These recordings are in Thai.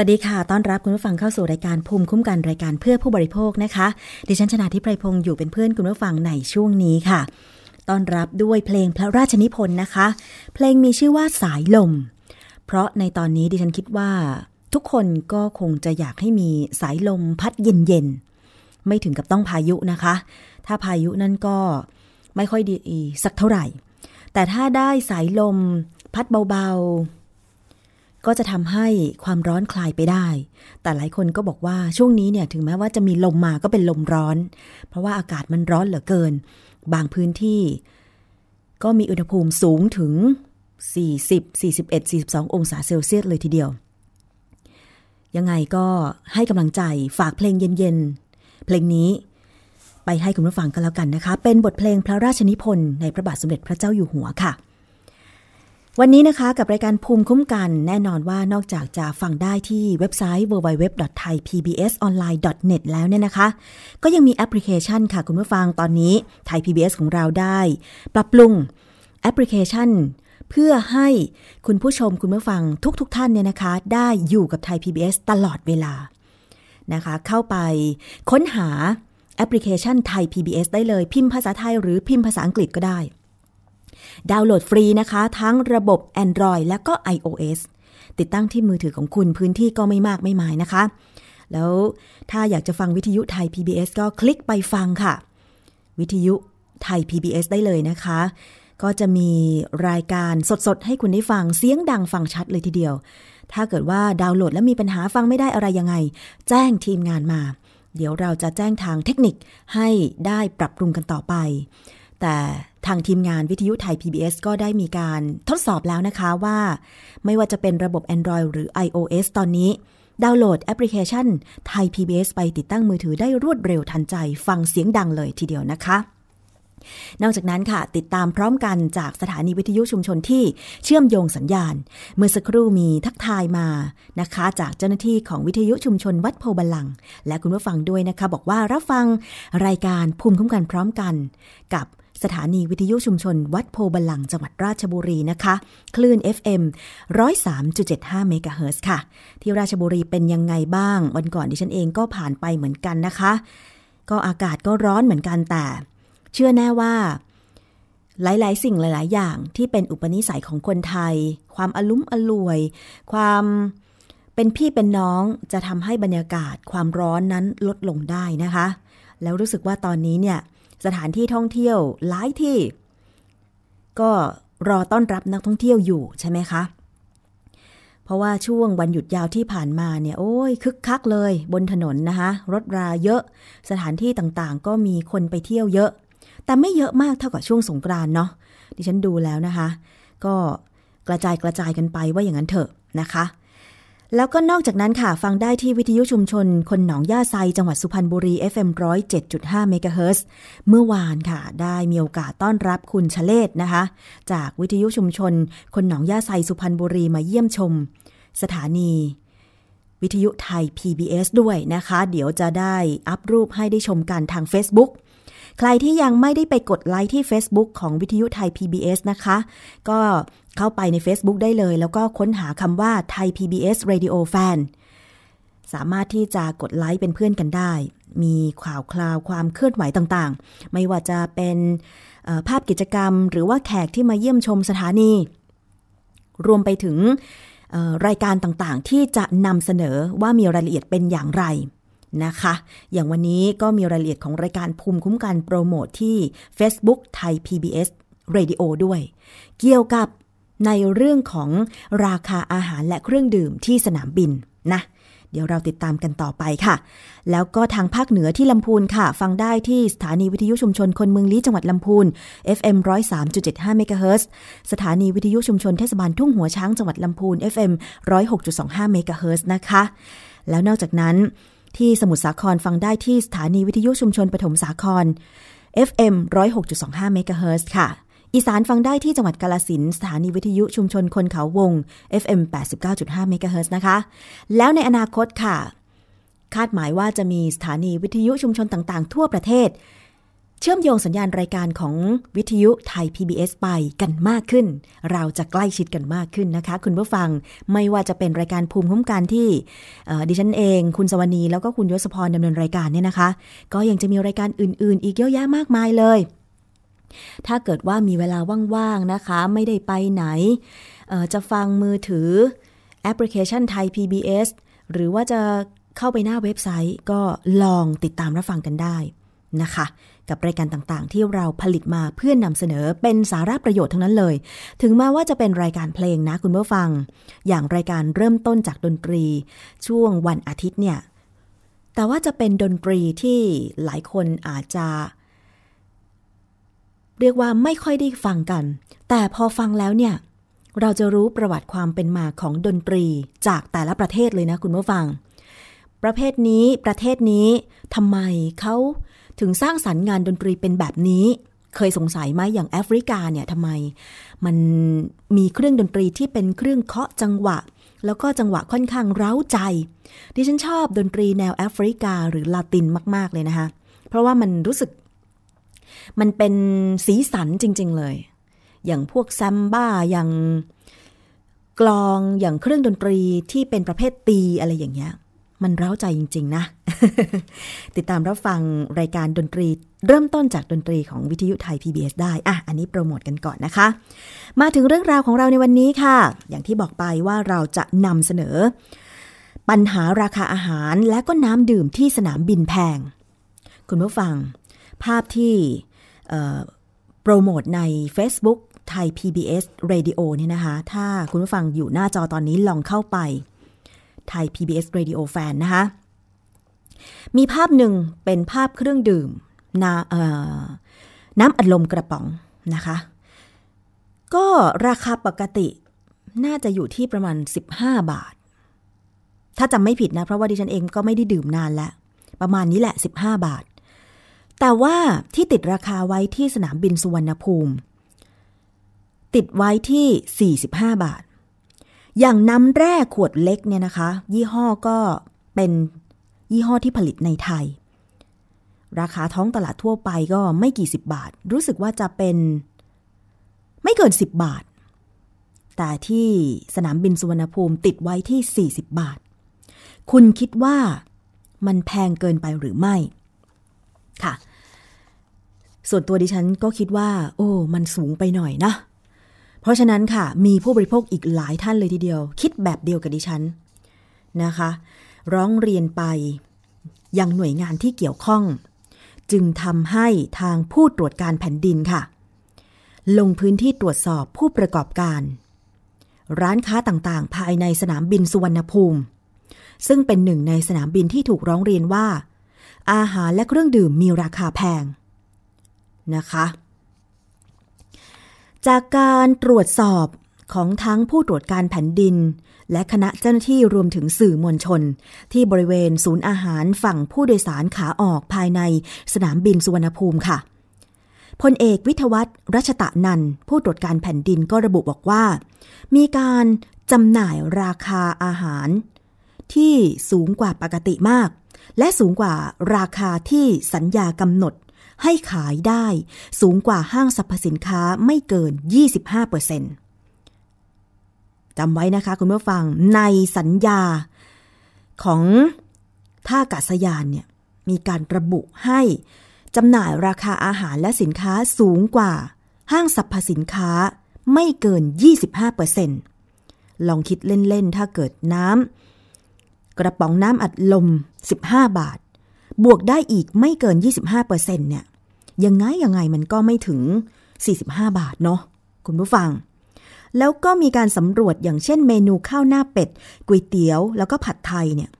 วัสดีค่ะ ต้อนรับคุณผู้ฟังเข้าสู่รายการภูมิคุ้มกันรายการเพื่อผู้บริโภคนะคะ ดิฉันชนะทิพไพรพงศ์อยู่เป็นเพื่อนคุณผู้ฟังในช่วงนี้ค่ะ ต้อนรับด้วยเพลงพระราชนิพนธ์นะคะ เพลงมีชื่อว่าสายลม เพราะในตอนนี้ดิฉันคิดว่า ทุกคนก็คงจะอยากให้มีสายลมพัดเย็นๆ ไม่ถึงกับต้องพายุนะคะ ถ้าพายุนั่นก็ไม่ค่อยดีสักเท่าไหร่ แต่ถ้าได้สายลม พัดเบาๆ ก็จะทำให้ความร้อนคลายไปได้ แต่หลายคนก็บอกว่าช่วงนี้เนี่ยถึงแม้ว่าจะมีลมมาก็เป็นลมร้อน เพราะว่าอากาศมันร้อนเหลือเกิน บางพื้นที่ ก็มีอุณหภูมิสูงถึง 40 41 42 องศาเซลเซียสเลยทีเดียว ยังไงก็ให้กำลังใจฝากเพลงเย็นๆ เพลงนี้ไปให้คุณผู้ฟังกันแล้วกันนะคะ เป็นบทเพลงพระราชนิพนธ์ในพระบาทสมเด็จพระเจ้าอยู่หัวค่ะ วันนี้นะคะกับรายการภูมิคุ้มกันแน่นอนว่านอกจากจะฟังได้ที่เว็บไซต์ www.thaipbsonline.net แล้วเนี่ยนะคะ ก็ยังมีแอปพลิเคชันค่ะคุณผู้ฟังตอนนี้ไทย PBS ของเราได้ ปรับปรุงแอปพลิเคชัน เพื่อให้คุณผู้ชมคุณผู้ฟังทุกๆทท่านเนี่ยนะคะ ได้อยู่กับ Thai PBS ตลอดเวลานะคะ เข้าไปค้นหาแอปพลิเคชันไทย PBS ได้เลย พิมพ์ภาษาไทยหรือพิมพ์ภาษาอังกฤษก็ได้ ดาวน์โหลดฟรีนะคะ ทั้งระบบ Android และก็ iOS ติดตั้งที่มือถือของคุณพื้นที่ก็ไม่มากไม่มายนะคะ แล้วถ้าอยากจะฟังวิทยุไทย PBS ก็คลิกไปฟังค่ะ วิทยุไทย PBS ได้เลยนะคะ ก็จะมีรายการสดๆ ให้คุณได้ฟังเสียงดังฟังชัดเลยทีเดียว ถ้าเกิดว่าดาวน์โหลดแล้วมีปัญหาฟังไม่ได้อะไรยังไง แจ้งทีมงานมา เดี๋ยวเราจะแจ้งทางเทคนิคให้ได้ปรับปรุงกันต่อไป แต่ ทางทีมงานวิทยุไทย PBS ก็ได้มีการทดสอบแล้วนะคะว่า ไม่ว่าจะเป็นระบบ Android หรือ iOS ตอนนี้ดาวน์โหลดแอปพลิเคชันไทย PBS ไปติดตั้งมือถือได้รวดเร็วทันใจ ฟังเสียงดังเลยทีเดียวนะคะ นอกจากนั้นค่ะ ติดตามพร้อมกันจากสถานีวิทยุชุมชนที่เชื่อมโยงสัญญาณ เมื่อสักครู่มีทักทายมานะคะ จากเจ้าหน้าที่ของวิทยุชุมชนวัดโพบาลัง และคุณผู้ฟังด้วยนะคะ บอกว่ารับฟังรายการภูมิคุ้มกันพร้อมกัน กับ สถานีวิทยุชุมชน วัดโพบาลังจังหวัดราชบุรีนะคะ คลื่น FM 103.75เมกะเฮิร์ค่ะ ที่ราชบุรีเป็นยังไงบ้าง วันก่อนดิฉันเองก็ผ่านไปเหมือนกันนะคะ ก็อากาศก็ร้อนเหมือนกันแต่ เชื่อแน่ว่า หลาย ๆ สิ่งหลาย ๆ อย่างที่เป็นอุปนิสัยของคนไทย ความอลุ้มอลวย ความเป็นพี่เป็นน้องจะทำให้บรรยากาศความร้อนนั้นลดลงได้นะคะ แล้วรู้สึกว่าตอนนี้เนี่ย สถานที่ท่องเที่ยวหลายที่ ก็รอต้อนรับนักท่องเที่ยวอยู่ใช่ไหมคะ เพราะว่าช่วงวันหยุดยาวที่ผ่านมาเนี่ยโอ้ยคึกคักเลยบนถนนนะคะรถราเยอะ สถานที่ต่างๆ ก็มีคนไปเที่ยวเยอะ แต่ไม่เยอะมากเท่ากับช่วงสงกรานเนาะดิฉันดูแล้วนะคะ ก็กระจายกระจายกันไปว่าอย่างนั้นเถอะนะคะ แล้วก็นอกจากนั้นค่ะ ฟังได้ที่วิทยุชุมชน คนหนองย่าไซ จังหวัดสุพรรณบุรี FM 107.5เมกะเฮิรตซ์เมื่อวานค่ะ ได้มีโอกาสต้อนรับคุณชเลศนะคะ จากวิทยุชุมชน คนหนองย่าไซ สุพรรณบุรีมาเยี่ยมชม สถานี วิทยุไทย PBS ด้วยนะคะ เดี๋ยวจะได้อัพรูปให้ได้ชมกันทาง Facebook ใครที่ยังไม่ได้ไปกดไลค์ที่ Facebook ของวิทยุไทย PBS นะคะ ก็เข้าไปใน Facebook ได้เลย แล้วก็ค้นหาคำว่าไทย PBS Radio Fan สามารถที่จะกดไลค์เป็นเพื่อนกันได้ มีข่าวคราวความเคลื่อนไหวต่างๆ ไม่ว่าจะเป็นภาพกิจกรรม หรือว่าแขกที่มาเยี่ยมชมสถานี รวมไปถึงรายการต่างๆ ที่จะนำเสนอว่ามีรายละเอียดเป็นอย่างไร นะคะ อย่างวันนี้ก็มีรายละเอียดของรายการภูมิคุ้มกันโปรโมทที่ Facebook ไทย PBS Radio ด้วย เกี่ยวกับในเรื่องของราคาอาหารและเครื่องดื่มที่สนามบินนะเดี๋ยวเราติดตามกันต่อไปค่ะ แล้วก็ทางภาคเหนือที่ลำพูนค่ะ ฟังได้ที่สถานีวิทยุชุมชนคนเมืองลี้จังหวัดลำพูน FM 103.75เมกะเฮิรตซ์สถานีวิทยุชุมชนเทศบาลทุ่งหัวช้างจังหวัดลำพูน FM 106.25เมกะเฮิรตซ์นะคะ แล้วนอกจากนั้น ที่สมุทรสาครฟังได้ที่สถานีวิทยุชุมชนปฐมสาคร FM 106.25เมกะเฮิรตซ์ค่ะ อีสานฟังได้ที่จังหวัดกาลสินสถานีวิทยุชุมชนคนเขาวง FM 89.5เมกะเฮิรตซ์นะคะ แล้วในอนาคตค่ะ คาดหมายว่าจะมีสถานีวิทยุชุมชนต่างๆ ทั่วประเทศ เชื่อมโยงสัญญาณรายการของวิทยุไทย PBS ไปกันมากขึ้น เราจะใกล้ชิดกันมากขึ้นนะคะ คุณผู้ฟังไม่ว่าจะเป็นรายการภูมิคุ้มกันที่ดิฉันเอง คุณสวนีแล้วก็คุณยศพรดำเนินรายการเนี่ยนะคะ ก็ยังจะมีรายการอื่น ๆ อีกเยอะแยะมากมายเลย ถ้าเกิดว่ามีเวลาว่างๆนะคะ ไม่ได้ไปไหน จะฟังมือถือแอปพลิเคชันไทย PBS หรือว่าจะเข้าไปหน้าเว็บไซต์ก็ลองติดตามรับฟังกันได้นะคะ กับรายการต่างๆ ที่เราผลิตมาเพื่อนนำเสนอเป็นสาระประโยชน์ทั้งนั้นเลย ถึงแม้ว่าจะเป็นรายการเพลงนะคุณผู้ฟัง อย่างรายการเริ่มต้นจากดนตรี ช่วงวันอาทิตย์เนี่ย แต่ว่าจะเป็นดนตรีที่หลายคนอาจจะ เรียกว่าไม่ค่อยได้ฟังกัน แต่พอฟังแล้วเนี่ย เราจะรู้ประวัติความเป็นมาของดนตรีจากแต่ละประเทศเลยนะคุณผู้ฟังประเภทนี้ประเทศนี้ทำไมเขา ถึงสร้างสรรค์งานดนตรีเป็นแบบนี้ เคยสงสัยไหมอย่างแอฟริกาเนี่ยทำไม มันมีเครื่องดนตรีที่เป็นเครื่องเคาะจังหวะ แล้วก็จังหวะค่อนข้างเร้าใจ ดิฉันชอบดนตรีแนวแอฟริกาหรือลาตินมาก ๆ เลยนะคะ เพราะว่ามันรู้สึก มันเป็นสีสันจริง ๆ เลย อย่างพวกแซมบ้าอย่างกลองอย่างเครื่องดนตรีที่เป็นประเภทตีอะไรอย่างเงี้ย มันเร้าใจจริง ๆ นะ ติดตามรับฟังรายการดนตรี เริ่มต้นจากดนตรีของวิทยุไทย PBS ได้ อะ อันนี้โปรโมทกันก่อนนะคะ มาถึงเรื่องราวของเราในวันนี้ค่ะ อย่างที่บอกไปว่าเราจะนำเสนอ ปัญหาราคาอาหารและก็น้ำดื่มที่สนามบินแพง คุณผู้ฟัง ภาพที่โปรโมทใน Facebook ไทย PBS Radio เนี่ยนะคะ ถ้าคุณผู้ฟังอยู่หน้าจอตอนนี้ลองเข้าไป ไทย PBS Radio Fan นะคะมีภาพหนึ่งเป็นภาพเครื่องดื่มน,น้ำอัดลมกระป๋องนะคะ ก็ราคาปกติน่าจะอยู่ที่ประมาณ 15 บาท ถ้าจำไม่ผิดนะ เพราะว่าดิฉันเองก็ไม่ได้ดื่มนานแล้ว ประมาณนี้แหละ 15 บาท แต่ว่าที่ติดราคาไว้ที่สนามบินสุวรรณภูมิ ติดไว้ที่ 45 บาท อย่างน้ำแร่ขวดเล็กเนี่ยนะคะ ยี่ห้อก็เป็นยี่ห้อที่ผลิตในไทย ราคาท้องตลาดทั่วไปก็ไม่กี่สิบบาท รู้สึกว่าจะเป็น ไม่เกิน 10 บาท แต่ที่สนามบินสุวรรณภูมิติดไว้ที่ 40 บาท คุณคิดว่ามันแพงเกินไปหรือไม่ ค่ะ ส่วนตัวดิฉันก็คิดว่า โอ้ มันสูงไปหน่อยนะ ราะฉะนั้นค่ะ มีผู้บริโภคอีกหลายท่านเลยทีเดียว คิดแบบเดียวกับดิฉันนะคะ ร้องเรียนไปยังหน่วยงานที่เกี่ยวข้อง จึงทำให้ทางผู้ตรวจการแผ่นดินค่ะ ลงพื้นที่ตรวจสอบผู้ประกอบการ ร้านค้าต่างๆ ภายในสนามบินสุวรรณภูมิ ซึ่งเป็นหนึ่งในสนามบินที่ถูกร้องเรียนว่า อาหารและเครื่องดื่มมีราคาแพงนะคะ จากการตรวจสอบของทั้งผู้ตรวจการแผ่นดิน และคณะเจ้าหน้าที่รวมถึงสื่อมวลชน ที่บริเวณศูนย์อาหารฝั่งผู้โดยสารขาออกภายในสนามบินสุวรรณภูมิค่ะพลเอกวิทวัตรัชตะนันผู้ตรวจการแผ่นดินก็ระบุบอกว่า มีการจำหน่ายราคาอาหาร ที่สูงกว่าปกติมาก และสูงกว่าราคาที่สัญญากำหนด ให้ขายได้สูงกว่าห้างสรรพสินค้าไม่เกิน 25%จำไว้นะคะคุณผู้ฟังในสัญญาของท่าอากาศยานเนี่ยมีการระบุให้จำหน่ายราคาอาหารและสินค้าสูงกว่า ห้างสรรพสินค้าไม่เกิน 25%ลองคิดเล่น ๆ ถ้าเกิดน้ำกระป๋องน้ำอัดลม 15 บาท บวกได้อีกไม่เกิน 25%เนี่ย ยังไงยังไงมันก็ไม่ถึง 45 บาทเนาะคุณผู้ฟัง แล้วก็มีการสำรวจอย่างเช่นเมนูข้าวหน้าเป็ดก๋วยเตี๋ยว แล้วก็ผัดไทยเนี่ย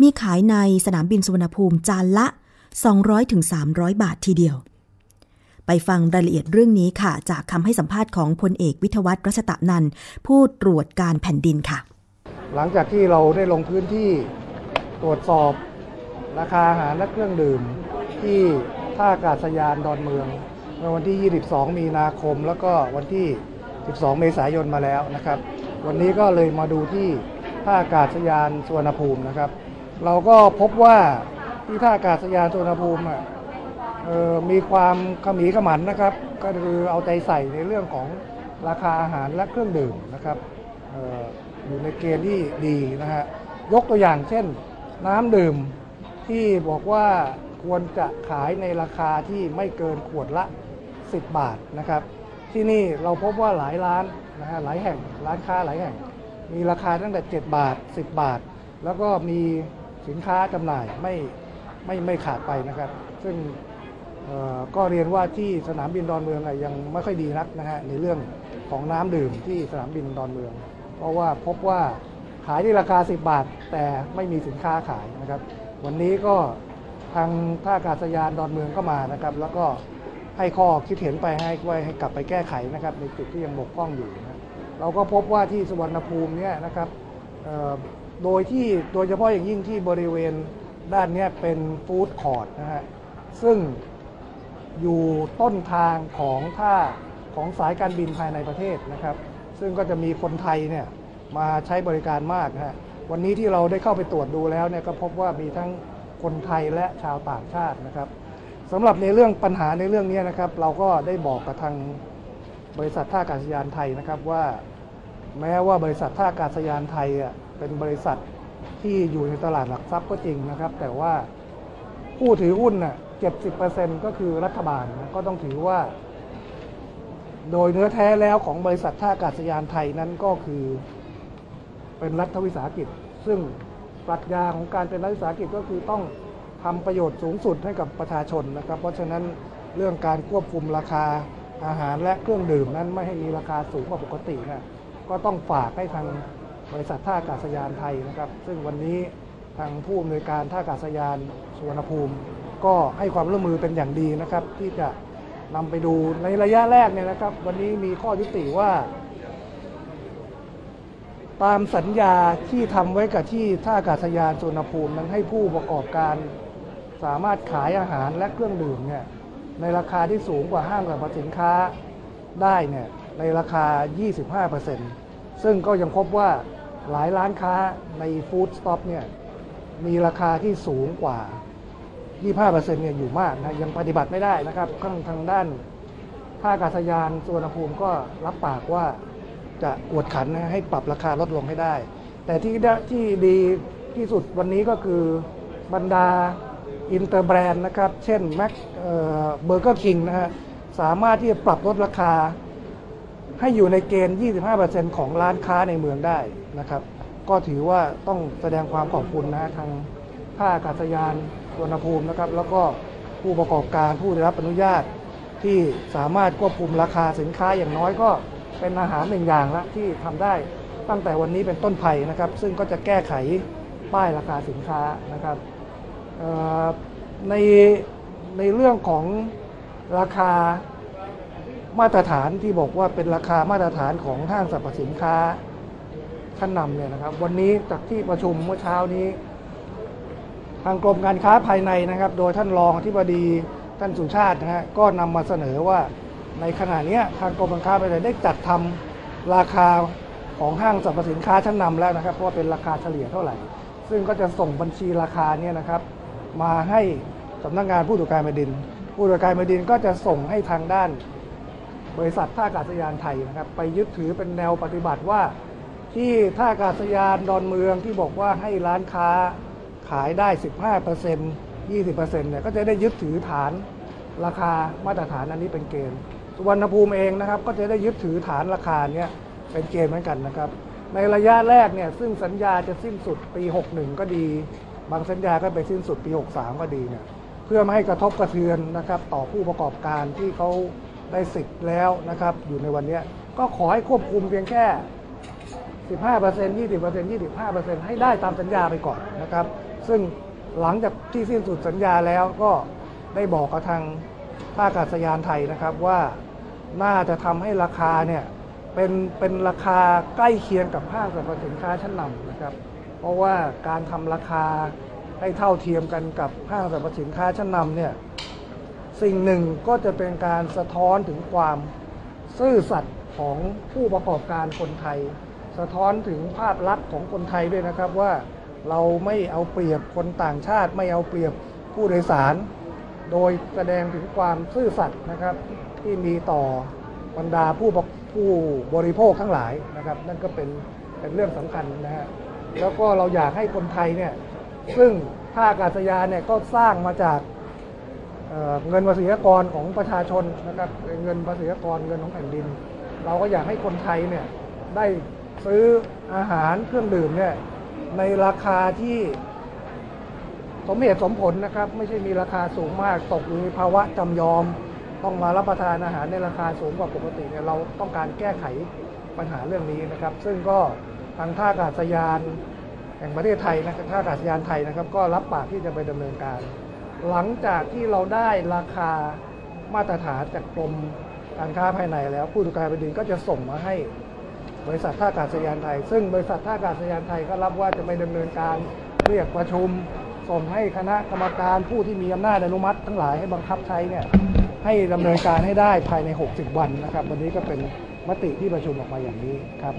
มีขายในสนามบินสุวรรณภูมิจานละ 200-300ถึง300บาททีเดียว ไปฟังรายละเอียดเรื่องนี้ค่ะ จากคำให้สัมภาษณ์ของพลเอกวิทวัตรรัชตะนันผู้ตรวจการแผ่นดินค่ะ หลังจากที่เราได้ลงพื้นที่ตรวจสอบ ราคาอาหารและเครื่องดื่ม ที่ท่าอากาศยานดอนเมืองเมื่อวันที่ 22 มีนาคม แล้วก็วันที่ 12 เมษายนมาแล้วนะครับ วันนี้ก็เลยมาดูที่ท่าอากาศยานสุวรรณภูมินะครับ เราก็พบว่าที่ท่าอากาศยานสุวรรณภูมิมีความขมีขมันนะครับ ก็คือเอาใจใส่ในเรื่องของราคาอาหารและเครื่องดื่มนะครับอออยู่ในเกณฑ์ที่ดีนะฮะยกตัวอย่างเช่น น้ำดื่ม ที่บอกว่าควรจะขายในราคาที่ไม่เกินขวดละ 10 บาทนะครับ ที่นี่เราพบว่าหลายร้านนะฮะหลายแห่งร้านค้าหลายแห่ง มีราคาตั้งแต่ 7 บาท 10 บาท แล้วก็มีสินค้าจำหน่ายไม่ไม่ไม่ขาดไปนะครับ ซึ่งก็เรียนว่าที่สนามบินดอนเมืองยังไม่ค่อยดีนักนะฮะในเรื่องของน้ำดื่มที่สนามบินดอนเมือง เพราะว่าพบว่าขายที่ราคา 10 บาท แต่ไม่มีสินค้าขายนะครับ วันนี้ก็ทางท่าอากาศยานดอนเมืองก็มานะครับ แล้วก็ให้ข้อคิดเห็นไปให้ไว้ให้กลับไปแก้ไขนะครับ ในจุดที่ยังบกพร่องอยู่นะเราก็พบว่าที่สุวรรณภูมิเนี่ยนะครับโดยที่โดยเฉพาะอย่างยิ่งที่บริเวณด้านนี้เป็นฟู้ดคอร์ทนะฮะซึ่งอยู่ต้นทางของท่าของสายการบินภายในประเทศนะครับ ซึ่งก็จะมีคนไทยเนี่ยมาใช้บริการมากนะฮะ วันนี้ที่เราได้เข้าไปตรวจดูแล้วเนี่ยก็พบว่ามีทั้งคนไทยและชาวต่างชาตินะครับสำหรับในเรื่องปัญหาในเรื่องนี้นะครับ เราก็ได้บอกกับทางบริษัทท่าอากาศยานไทยนะครับว่า แม้ว่าบริษัทท่าอากาศยานไทยอะเป็นบริษัทที่อยู่ในตลาดหลักทรัพย์ก็จริงนะครับ แต่ว่าผู้ถือหุ้นน่ะ70%ก็คือรัฐบาลนะก็ต้องถือว่า โดยเนื้อแท้แล้วของบริษัทท่าอากาศยานไทยนั้นก็คือเป็นรัฐวิสาหกิจ ซึ่งปรัชญาของการเป็นรัฐวิสาหกิจก็คือต้องทำประโยชน์สูงสุดให้กับประชาชนนะครับ เพราะฉะนั้นเรื่องการควบคุมราคาอาหารและเครื่องดื่มนั้นไม่ให้มีราคาสูงกว่าปกตินะก็ต้องฝากให้ทางบริษัทท่าอากาศยานไทยนะครับ ซึ่งวันนี้ทางผู้อำนวยการท่าอากาศยานสุวรรณภูมิ ก็ให้ความร่วมมือเป็นอย่างดีนะครับ ที่จะนำไปดูในระยะแรกเนี่ยนะครับ วันนี้มีข้อยุติว่า ตามสัญญาที่ทำไว้กับที่ท่าอากาศยานสุวรรณภูมินั้นให้ผู้ประกอบการสามารถขายอาหารและเครื่องดื่มเนี่ยในราคาที่สูงกว่าห้างสรรพสินค้าได้เนี่ยในราคา 25%ซึ่งก็ยังพบว่าหลายร้านค้าใน Food Stop เนี่ยมีราคาที่สูงกว่า 25%เนี่ยอยู่มากนะยังปฏิบัติไม่ได้นะครับข้างทางด้านท่าอากาศยานสุวรรณภูมิก็รับปากว่า จะกวดขันให้ปรับราคาลดลงให้ได้ แต่ที่ได้ที่ดีที่สุดวันนี้ก็คือบรรดา inter brand นะครับ เช่นแม็ก Burger King นะฮะสามารถที่จะปรับลดราคา ให้อยู่ในเกณฑ์ 25%ของร้านค้าในเมืองได้นะครับ ก็ถือว่าต้องแสดงความขอบคุณนะฮะทางท่าอากาศยานสุวรรณภูมินะครับ แล้วก็ผู้ประกอบการผู้ได้รับอนุญาตที่สามารถควบคุมราคาสินค้าอย่างน้อยก็ เป็นอาหารหนึ่งอย่างละที่ทำได้ตั้งแต่วันนี้เป็นต้นไปนะครับ ซึ่งก็จะแก้ไขป้ายราคาสินค้านะครับในในเรื่องของราคามาตรฐานที่บอกว่าเป็นราคามาตรฐานของห้างสรรพสินค้าชั้นนำเนี่ยนะครับ วันนี้จากที่ประชุมเมื่อเช้านี้ ทางกรมการค้าภายในนะครับ โดยท่านรองอธิบดีท่านสุชาตินะฮะก็นำมาเสนอว่า ในขณะนี้ทางกรมการค้าภายในได้จัดทำราคาของห้างสรรพสินค้าชั้นนำแล้วนะครับ เพราะว่าเป็นราคาเฉลี่ยเท่าไหร่ ซึ่งก็จะส่งบัญชีราคาเนี่ยนะครับ มาให้สำนักงานผู้ตรวจการแผ่นดิน ผู้ตรวจการแผ่นดินก็จะส่งให้ทางด้าน บริษัทท่าอากาศยานไทยนะครับ ไปยึดถือเป็นแนวปฏิบัติว่า ที่ท่าอากาศยานดอนเมืองที่บอกว่าให้ร้านค้าขายได้ 15% 20%เนี่ยก็จะได้ยึดถือฐานราคามาตรฐานอันนี้เป็นเกณฑ์ สุวรรณภูมิเองนะครับ ก็จะได้ยึดถือฐานราคาเนี้ยเป็นเกณฑ์เหมือนกันนะครับ ในระยะแรกเนี่ยซึ่งสัญญาจะสิ้นสุดปี 61 ก็ดี บางสัญญาก็ไปสิ้นสุดปี 63 ก็ดีเนี่ยเพื่อไม่ให้กระทบกระเทือนนะครับ ต่อผู้ประกอบการที่เขาได้สิทธิ์แล้วนะครับ อยู่ในวันนี้ก็ขอให้ควบคุมเพียงแค่ 15% 20% 25%ให้ได้ตามสัญญาไปก่อนนะครับ ซึ่งหลังจากที่สิ้นสุดสัญญาแล้วก็ได้บอกกับทาง ท่าอากาศยานไทยนะครับว่าน่าจะทำให้ราคาเนี่ยเป็นเป็นราคาใกล้เคียงกับห้างสรรพสินค้าชั้นนำนะครับ เพราะว่าการทำราคาให้เท่าเทียมกันกับห้างสรรพสินค้าชั้นนำเนี่ยสิ่งหนึ่งก็จะเป็นการสะท้อนถึงความซื่อสัตย์ของผู้ประกอบการคนไทย สะท้อนถึงภาพลักษณ์ของคนไทยด้วยนะครับว่าเราไม่เอาเปรียบคนต่างชาติ ไม่เอาเปรียบผู้โดยสาร โดยแสดงถึงความซื่อสัตย์นะครับที่มีต่อบรรดาผู้บผู้บริโภคทั้งหลายนะครับ นั่นก็เป็นเป็นเรื่องสำคัญนะฮะแล้วก็เราอยากให้คนไทยเนี่ยซึ่งท่าอากาศยานเนี่ยก็สร้างมาจากเเงินภาษีกรของประชาชนนะครับเป็นเงินภาษีกรเงินของแผ่นดิน เราก็อยากให้คนไทยเนี่ยได้ซื้ออาหารเครื่องดื่มเนี่ยในราคาที่ สมเหตุสมผลนะครับ ไม่ใช่มีราคาสูงมากตกอยู่ในภาวะจำยอม ต้องมารับประทานอาหารในราคาสูงกว่าปกติเนี่ยเราต้องการแก้ไขปัญหาเรื่องนี้นะครับ ซึ่งก็ทางท่าอากาศยานแห่งประเทศไทยนะครับท่าอากาศยานไทยนะครับ ก็รับปากที่จะไปดำเนินการ หลังจากที่เราได้ราคามาตรฐานจากกรมการค้าภายในแล้วผู้ตรวจการแผ่นดินก็จะส่งมาให้บริษัทท่าอากาศยานไทย ซึ่งบริษัทท่าอากาศยานไทยก็รับว่าจะไปดำเนินการเรียกประชุม ส่งให้คณะกรรมการผู้ที่มีอำนาจอนุมัติ ทั้งหลายให้บังคับใช้เนี่ยให้ดำเนินการให้ได้ภายใน 60 วันนะครับ วันนี้ก็เป็นมติที่ประชุมออกมาอย่างนี้ครับ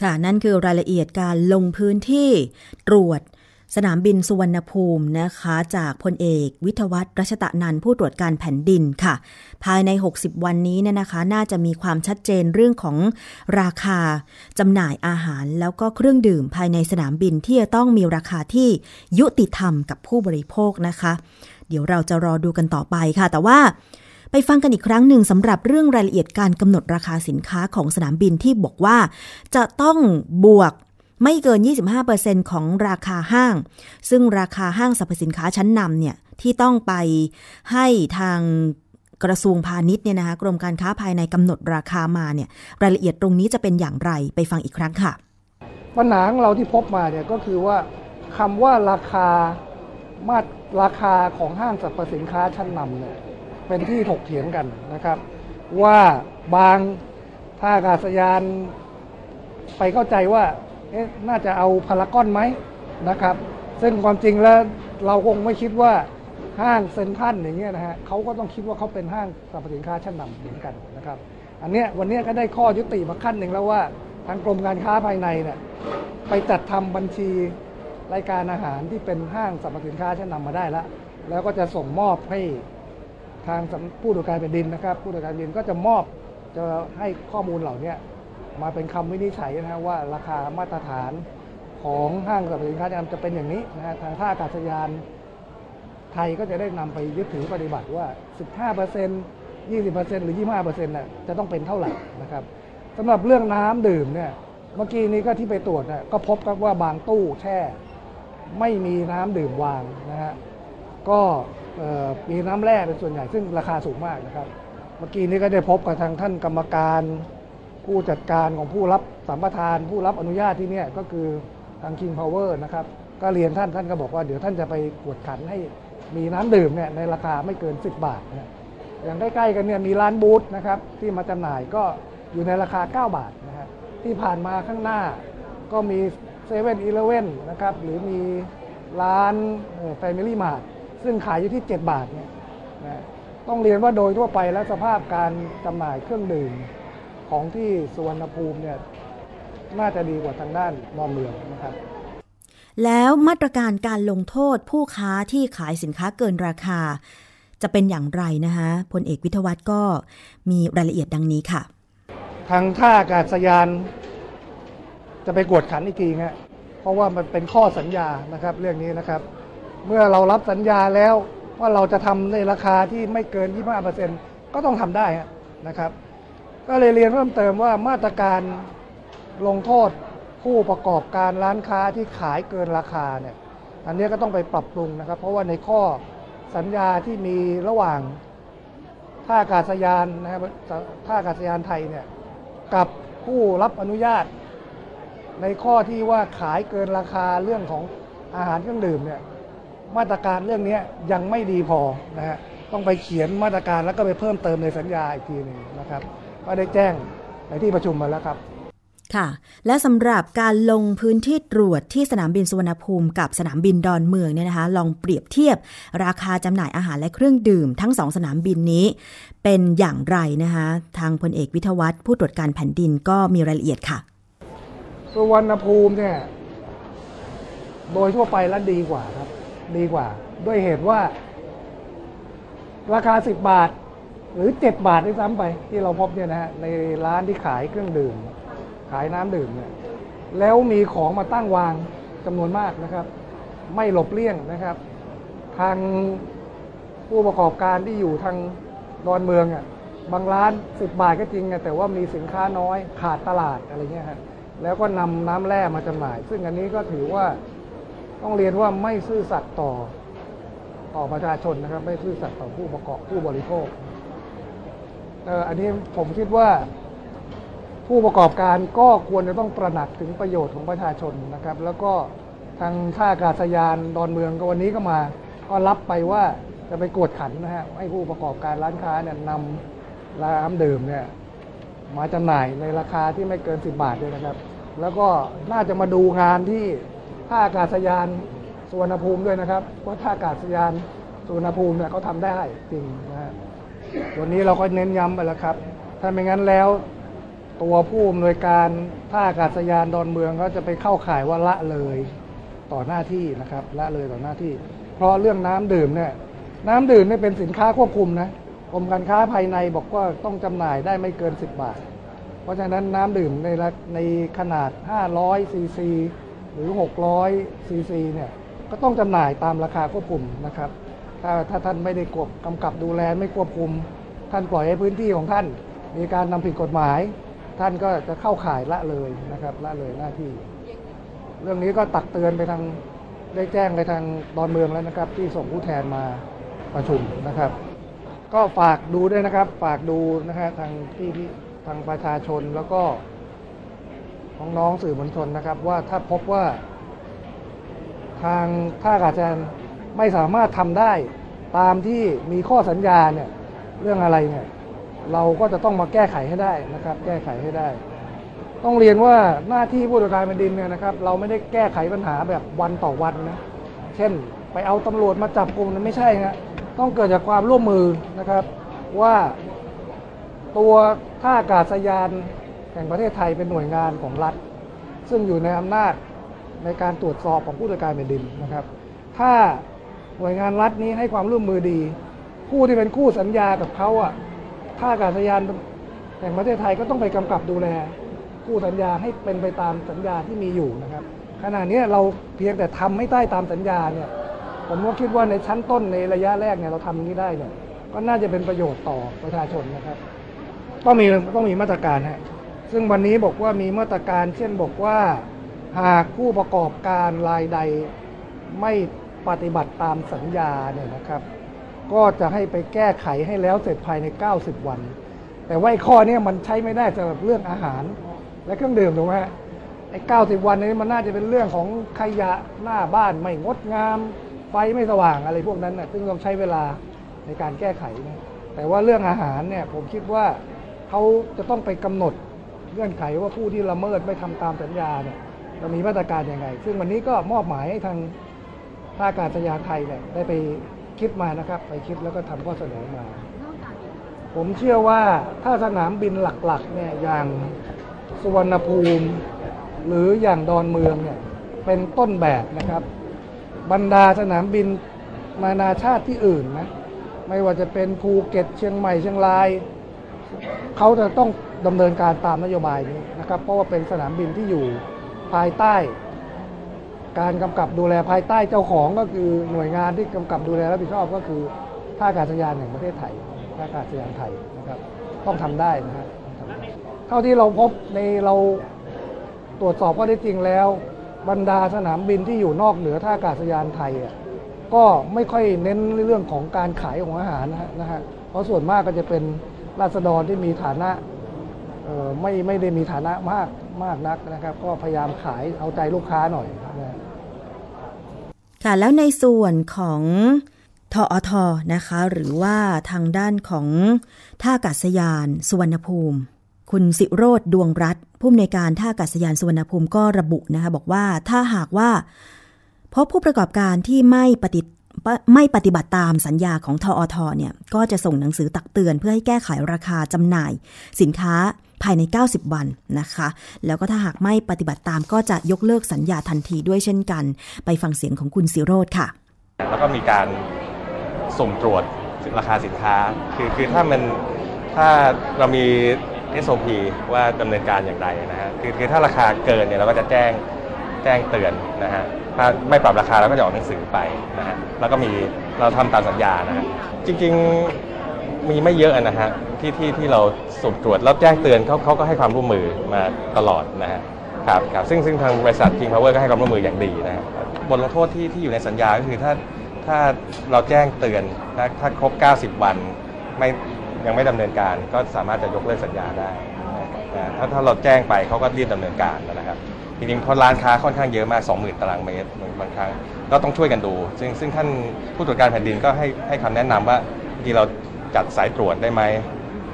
ค่ะนั่นคือรายละเอียดการลงพื้นที่ตรวจ สนามบินสุวรรณภูมินะคะ จากพลเอกวิทวัฒน์รัชตะนันผู้ตรวจการแผ่นดินค่ะ ภายใน 60 วันนี้เนี่ยนะคะ น่าจะมีความชัดเจนเรื่องของราคาจำหน่ายอาหาร แล้วก็เครื่องดื่มภายในสนามบินที่จะต้องมีราคาที่ยุติธรรมกับผู้บริโภคนะคะ เดี๋ยวเราจะรอดูกันต่อไปค่ะ แต่ว่าไปฟังกันอีกครั้งหนึ่งสำหรับเรื่องรายละเอียดการกำหนดราคาสินค้าของสนามบินที่บอกว่า จะต้องบวก ไม่เกิน 25%ของราคาห้าง ซึ่งราคาห้างสรรพสินค้าชั้นนำเนี่ยที่ต้องไปให้ทางกระทรวงพาณิชย์เนี่ยนะคะกรมการค้าภายในกำหนดราคามาเนี่ยรายละเอียดตรงนี้จะเป็นอย่างไรไปฟังอีกครั้งค่ะ ปัญหาของเราที่พบมาเนี่ยก็คือว่าคำว่าราคามาตรราคาของห้างสรรพสินค้าชั้นนำเนี่ยเป็นที่ถกเถียงกันนะครับ ว่าบางท่าอากาศยาน ไปเข้าใจว่า เอ๊ะน่าจะเอาพารากอนไหมนะครับ ซึ่งความจริงแล้วเราคงไม่คิดว่าห้างเซ็นทรัลอย่างเงี้ยนะฮะเขาก็ต้องคิดว่าเขาเป็นห้างสรรพสินค้าชั้นนำเหมือนกันนะครับ อันเนี้ยวันเนี้ยก็ได้ข้อยุติมาขั้นหนึ่งแล้วว่าทางกรมการค้าภายในเนี่ยไปจัดทำบัญชีรายการอาหารที่เป็นห้างสรรพสินค้าชั้นนำมาได้แล้วแล้วก็จะส่งมอบให้ทางผู้ตรวจการแผ่นดินนะครับ ผู้ตรวจการแผ่นดินก็จะมอบจะให้ข้อมูลเหล่านี้ มาเป็นคำวินิจฉัยนะฮะว่าราคามาตรฐานของห้างสรรพสินค้าชั้นนำจะเป็นอย่างนี้นะฮะทางท่าอากาศยาน ไทยก็จะได้นำไปยึดถือปฏิบัติว่า 15% 20%หรือ 25%น่ะจะต้องเป็นเท่าไหร่นะครับสำหรับเรื่องน้ำดื่มเนี่ยเมื่อกี้นี้ก็ที่ไปตรวจก็พบครับว่าบางตู้แช่ ไม่มีน้ำดื่มวางนะฮะก็มีน้ำแร่เป็นส่วนใหญ่ซึ่งราคาสูงมากนะครับ เมื่อกี้นี้ก็ได้พบกับทางท่านกรรมการ ผู้จัดการของผู้รับสัมปทาน ผู้รับอนุญาตที่เนี่ยก็คือทาง King Power นะครับก็เรียนท่านท่านก็บอกว่าเดี๋ยวท่านจะไปกวดขันให้มีน้ำดื่มเนี่ยในราคาไม่เกิน 10 บาทนะอย่างใกล้ๆกันเนี่ยมีร้าน Boots นะครับที่มาจำหน่ายก็อยู่ในราคา 9 บาทนะฮะที่ผ่านมาข้างหน้าก็มีเซเว่นอีเลเว่นนะครับหรือมีร้านแฟมิลี่มาร์ทซึ่งขายอยู่ที่ 7 บาทเนี่ยนะต้องเรียนว่าโดยทั่วไปแล้วสภาพการจำหน่ายเครื่องดื่ม ของที่สุวรรณภูมิเนี่ยน่าจะดีกว่าทางด้านดอนเมืองนะครับแล้วมาตรการการลงโทษผู้ค้าที่ขายสินค้าเกินราคา จะเป็นอย่างไรนะคะพลเอกวิทยวัฒน์ก็มีรายละเอียดดังนี้ค่ะ ทางท่าอากาศยาน จะไปกวดขันอีกทีฮะเพราะว่ามันเป็นข้อสัญญานะครับ เรื่องนี้นะครับ เมื่อเรารับสัญญาแล้วว่าเราจะทำในราคาที่ไม่เกิน 25%ก็ต้องทำได้ฮะนะครับ ก็เลยเรียนเพิ่มเติมว่ามาตรการลงโทษผู้ประกอบการร้านค้าที่ขายเกินราคาเนี่ยอันนี้ก็ต้องไปปรับปรุงนะครับ เพราะว่าในข้อสัญญาที่มีระหว่างท่าอากาศยานนะครับท่าอากาศยานไทยเนี่ยกับผู้รับอนุญาต ในข้อที่ว่าขายเกินราคาเรื่องของอาหารเครื่องดื่มเนี่ยมาตรการเรื่องนี้ยังไม่ดีพอนะฮะต้องไปเขียนมาตรการแล้วก็ไปเพิ่มเติมในสัญญาอีกทีหนึ่งนะครับ ก็ได้แจ้งในที่ประชุมมาแล้วครับ ค่ะ และสำหรับการลงพื้นที่ตรวจที่สนามบินสุวรรณภูมิกับสนามบินดอนเมืองเนี่ยนะคะ ลองเปรียบเทียบ ราคาจำหน่ายอาหารและเครื่องดื่ม ทั้งสองสนามบินนี้ เป็นอย่างไรนะคะ ทางพลเอกวิทยวัฒน์ผู้ตรวจการแผ่นดินก็มีรายละเอียดค่ะสุวรรณภูมิเนี่ยโดยทั่วไปแล้วดีกว่าครับ ดีกว่า ด้วยเหตุว่า ราคา 10 บาท หรือ 7 บาทด้วยซ้ำไปที่เราพบเนี่ยนะฮะในร้านที่ขายเครื่องดื่ม ขายน้ำดื่มเนี่ยแล้วมีของมาตั้งวางจำนวนมากนะครับ ไม่หลบเลี่ยงนะครับ ทางผู้ประกอบการที่อยู่ทางดอนเมืองอะบางร้าน 10 บาทก็จริงอะแต่ว่ามีสินค้าน้อยขาดตลาดอะไรเงี้ยฮะแล้วก็นำน้ำแร่มาจำหน่าย ซึ่งอันนี้ก็ถือว่าต้องเรียนว่าไม่ซื่อสัตย์ต่อต่อประชาชนนะครับ ไม่ซื่อสัตย์ต่อผู้ประกอบผู้บริโภค อ่ออันนี้ผมคิดว่าผู้ประกอบการก็ควรจะต้องตระหนักถึงประโยชน์ของประชาชนนะครับ แล้วก็ทางท่าอากาศยานดอนเมืองก็วันนี้ก็มาก็รับไปว่าจะไปกวดขันนะฮะให้ผู้ประกอบการร้านค้าเนี่ยนำร้านดื่มเนี่ยมาจำหน่ายในราคาที่ไม่เกิน 10 บาทด้วยนะครับ แล้วก็น่าจะมาดูงานที่ท่าอากาศยานสุวรรณภูมิด้วยนะครับว่าท่าอากาศยานสุวรรณภูมิเนี่ยเขาทำได้จริงนะฮะ วันนี้เราก็เน้นย้ำไปแล้วครับ ถ้าไม่งั้นแล้ว ตัวผู้อำนวยการท่าอากาศยานดอนเมืองเขาจะไปเข้าข่ายว่าละเลยต่อหน้าที่นะครับ ละเลยต่อหน้าที่ เพราะเรื่องน้ำดื่มเนี่ยน้ำดื่มเนี่ยเป็นสินค้าควบคุมนะกรมการค้าภายในบอกว่าต้องจำหน่ายได้ไม่เกิน 10 บาท เพราะฉะนั้นน้ำดื่มในในขนาด 500ซีซีหรือ 600ซีซีเนี่ยก็ต้องจำหน่ายตามราคาควบคุมนะครับ ถ้าถ้าท่านไม่ได้กวบกำกับดูแลไม่ควบคุม ท่านปล่อยให้พื้นที่ของท่าน มีการนำผิดกฎหมาย ท่านก็จะเข้าข่ายละเลยนะครับละเลยหน้าที่ เรื่องนี้ก็ตักเตือนไปทางได้แจ้งไปทางดอนเมืองแล้วนะครับ ที่ส่งผู้แทนมาประชุมนะครับ ก็ฝากดูด้วยนะครับ ฝากดูนะฮะทางที่ที่ทางประชาชนแล้วก็ของน้องสื่อมวลชนนะครับ ว่าถ้าพบว่า ทางท่าอากาศยาน ไม่สามารถทำได้ตามที่มีข้อสัญญาเนี่ยเรื่องอะไรเนี่ยเราก็จะต้องมาแก้ไขให้ได้นะครับ แก้ไขให้ได้ ต้องเรียนว่าหน้าที่ผู้ตรวจการแผ่นดินเนี่ยนะครับ เราไม่ได้แก้ไขปัญหาแบบวันต่อวันนะเช่น ไปเอาตำรวจมาจับกลุ่มนั้นไม่ใช่ฮะต้องเกิดจากความร่วมมือนะครับ ว่าตัวท่าอากาศยานแห่งประเทศไทยเป็นหน่วยงานของรัฐ ซึ่งอยู่ในอำนาจในการตรวจสอบของผู้ตรวจการแผ่นดินนะครับ ถ้า หน่วยงานรัฐนี้ให้ความร่วมมือดี ผู้ที่เป็นคู่สัญญากับเขาอะท่าอากาศยานแห่งประเทศไทยก็ต้องไปกำกับดูแลคู่สัญญาให้เป็นไปตามสัญญาที่มีอยู่นะครับ ขณะนี้เราเพียงแต่ทำให้ได้ตามสัญญาเนี่ยผมก็คิดว่าในชั้นต้นในระยะแรกเนี่ยเราทำอย่างนี้ได้เนี่ยก็น่าจะเป็นประโยชน์ต่อประชาชนนะครับ ต้องมีต้องมีมาตรการฮะซึ่งวันนี้บอกว่ามีมาตรการ เช่นบอกว่า หากผู้ประกอบการรายใดไม่ ปฏิบัติตามสัญญาเนี่ยนะครับ ก็จะให้ไปแก้ไขให้แล้วเสร็จภายใน 90 วัน แต่ว่าไอ้ข้อเนี้มันใช้ไม่ได้สำหรับเรื่องอาหาร และเครื่องดื่มถูกไหมไอ้ 90 วันนี้มันน่าจะเป็นเรื่องของขยะหน้าบ้านไม่งดงาม ไฟไม่สว่างอะไรพวกนั้นนะซึ่งต้องใช้เวลาในการแก้ไขนะแต่ว่าเรื่องอาหารเนี่ยผมคิดว่าเขาจะต้องไปกำหนดเงื่อนไขว่าผู้ที่ละเมิดไม่ทำตามสัญญาเนี่ยจะมีมาตรการยังไง ซึ่งวันนี้ก็มอบหมายให้ทาง ท่าอากาศยานไทยเนี่ยได้ไปคิดมานะครับ ไปคิดแล้วก็ทำข้อเสนอมา ผมเชื่อว่าถ้าสนามบินหลักๆเนี่ยอย่างสุวรรณภูมิ หรืออย่างดอนเมืองเนี่ยเป็นต้นแบบนะครับ บรรดาสนามบินนานาชาติที่อื่นนะไม่ว่าจะเป็นภูเก็ตเชียงใหม่เชียงราย เขาจะต้องดำเนินการตามนโยบายนี้นะครับ เพราะว่าเป็นสนามบินที่อยู่ภายใต้ การกำกับดูแลภายใต้เจ้าของก็คือหน่วยงานที่กำกับดูแลรับผิดชอบก็คือท่าอากาศยานแห่งประเทศไทยท่าอากาศยานไทยนะครับต้องทำได้นะฮะเท่าที่เราพบในเราตรวจสอบข้อเท็จริงแล้ว บรรดาสนามบินที่อยู่นอกเหนือท่าอากาศยานไทยอะก็ไม่ค่อยเน้นเรื่องของการขายของอาหารนะฮะเพราะส่วนมากก็จะเป็นราษฎรที่มีฐานะไม่ไม่ได้มีฐานะมากมากนักนะครับ ก็พยายามขายเอาใจลูกค้าหน่อย ค่ะแล้วในส่วนของทออทนะคะ หรือว่าทางด้านของท่าอากาศยานสุวรรณภูมิ คุณสิโรธดวงรัฐผู้อำนวยการท่าอากาศยานสุวรรณภูมิก็ระบุนะคะบอกว่าถ้าหากว่าพบผู้ประกอบการที่ไม่ปฏิไม่ปฏิบัติตามสัญญาของทอทเนี่ย ก็จะส่งหนังสือตักเตือนเพื่อให้แก้ไขราคาจำหน่าย สินค้า ภายใน 90 วันนะคะ แล้วก็ถ้าหากไม่ปฏิบัติตามก็จะยกเลิกสัญญาทันทีด้วยเช่นกัน ไปฟังเสียงของคุณสิโรธค่ะ แล้วก็มีการสุ่มตรวจราคาสินค้า คือคือถ้ามันถ้าเรามี SOP ว่าดำเนินการอย่างไรนะฮะคือคือถ้าราคาเกินเนี่ยเราก็จะแจ้งแจ้งเตือนนะฮะถ้าไม่ปรับราคาเราก็จะออกหนังสือไปนะฮะแล้วก็มีเราทำตามสัญญานะฮะจริง ๆมีไม่เยอะนะฮะที่ที่ที่เรา สุ่มตรวจแล้วแจ้งเตือนเขาเขาก็ให้ความร่วมมือมาตลอดนะฮะครับครับซึ่งซึ่งทางบริษัท King Power ก็ให้ความร่วมมืออย่างดีนะครับบทลงโทษที่ที่อยู่ในสัญญาก็คือถ้าถ้าเราแจ้งเตือนถ้าถ้าครบ 90 วันไม่ยังไม่ดำเนินการก็สามารถจะยกเลิกสัญญาได้นะถ้าถ้าเราแจ้งไปเขาก็รีบดำเนินการนะครับจริงๆเพราะร้านค้าค่อนข้างเยอะมาก 20,000 ตารางเมตรบางครั้งก็ต้องช่วยกันดู ซึ่งซึ่งท่านผู้ตรวจการแผ่นดินก็ให้ให้คำแนะนำว่าทีเราจัดสายตรวจได้ไหม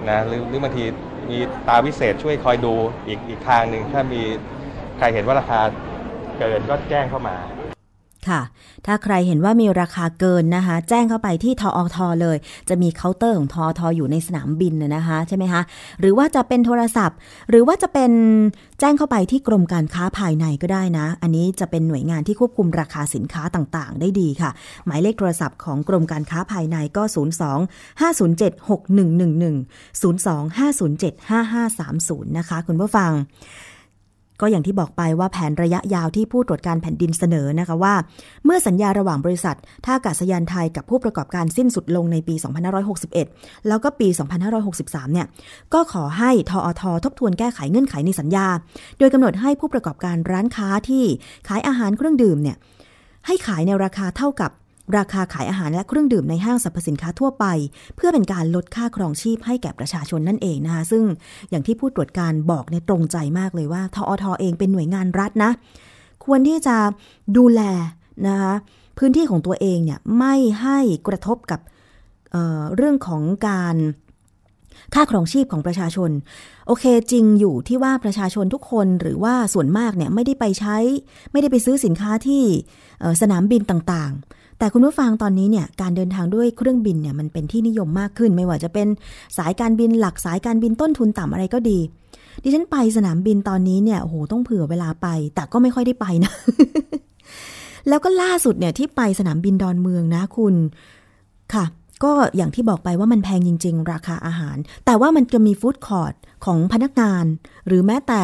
นะหรือหรือบางทีมีตาวิเศษช่วยคอยดูอีกอีกทางหนึ่งถ้ามีใครเห็นว่าราคาเกินก็แจ้งเข้ามา ค่ะ ถ้าใครเห็นว่ามีราคาเกินนะคะ แจ้งเข้าไปที่ทออทอเลย จะมีเคาน์เตอร์ของทอทออยู่ในสนามบินนะนะคะใช่ไหมคะหรือว่าจะเป็นโทรศัพท์ หรือว่าจะเป็นแจ้งเข้าไปที่กรมการค้าภายในก็ได้นะ อันนี้จะเป็นหน่วยงานที่ควบคุมราคาสินค้าต่างๆ ได้ดีค่ะ หมายเลขโทรศัพท์ของกรมการค้าภายในก็ 02 507 6111 02 507 5530 นะคะคุณผู้ฟัง ก็อย่างที่บอกไปว่าแผนระยะยาวที่ผู้ตรวจการแผ่นดินเสนอนะคะว่า เมื่อสัญญาระหว่างบริษัทท่าอากาศยานไทยกับผู้ประกอบการสิ้นสุดลงในปี 2561 แล้วก็ปี 2563 เนี่ยก็ขอให้ทอททบทวนแก้ไขเงื่อนไขในสัญญา โดยกำหนดให้ผู้ประกอบการร้านค้าที่ขายอาหารเครื่องดื่มเนี่ยให้ขายในราคาเท่ากับ ราคาขายอาหารและเครื่องดื่มในห้างสรรพสินค้าทั่วไป เพื่อเป็นการลดค่าครองชีพให้แก่ประชาชนนั่นเองนะคะซึ่งอย่างที่ผู้ตรวจการบอกเนี่ยตรงใจมากเลยว่าทอทอเองเป็นหน่วยงานรัฐนะ ควรที่จะดูแลนะคะพื้นที่ของตัวเองเนี่ยไม่ให้กระทบกับเเรื่องของการค่าครองชีพของประชาชน โอเคจริงอยู่ที่ว่าประชาชนทุกคนหรือว่าส่วนมากเนี่ยไม่ได้ไปใช้ ไม่ได้ไปซื้อสินค้าที่สนามบินต่างๆ แต่คุณผู้ฟังตอนนี้เนี่ยการเดินทางด้วยเครื่องบินเนี่ยมันเป็นที่นิยมมากขึ้น ไม่ว่าจะเป็นสายการบินหลักสายการบินต้นทุนต่ำอะไรก็ดี ดิฉันไปสนามบินตอนนี้เนี่ยโอ้โหต้องเผื่อเวลาไป แต่ก็ไม่ค่อยได้ไปนะ แล้วก็ล่าสุดเนี่ยที่ไปสนามบินดอนเมืองนะคุณค่ะ ก็อย่างที่บอกไปว่ามันแพงจริง ๆ ราคาอาหาร แต่ว่ามันจะมี food court ของพนักงาน หรือแม้แต่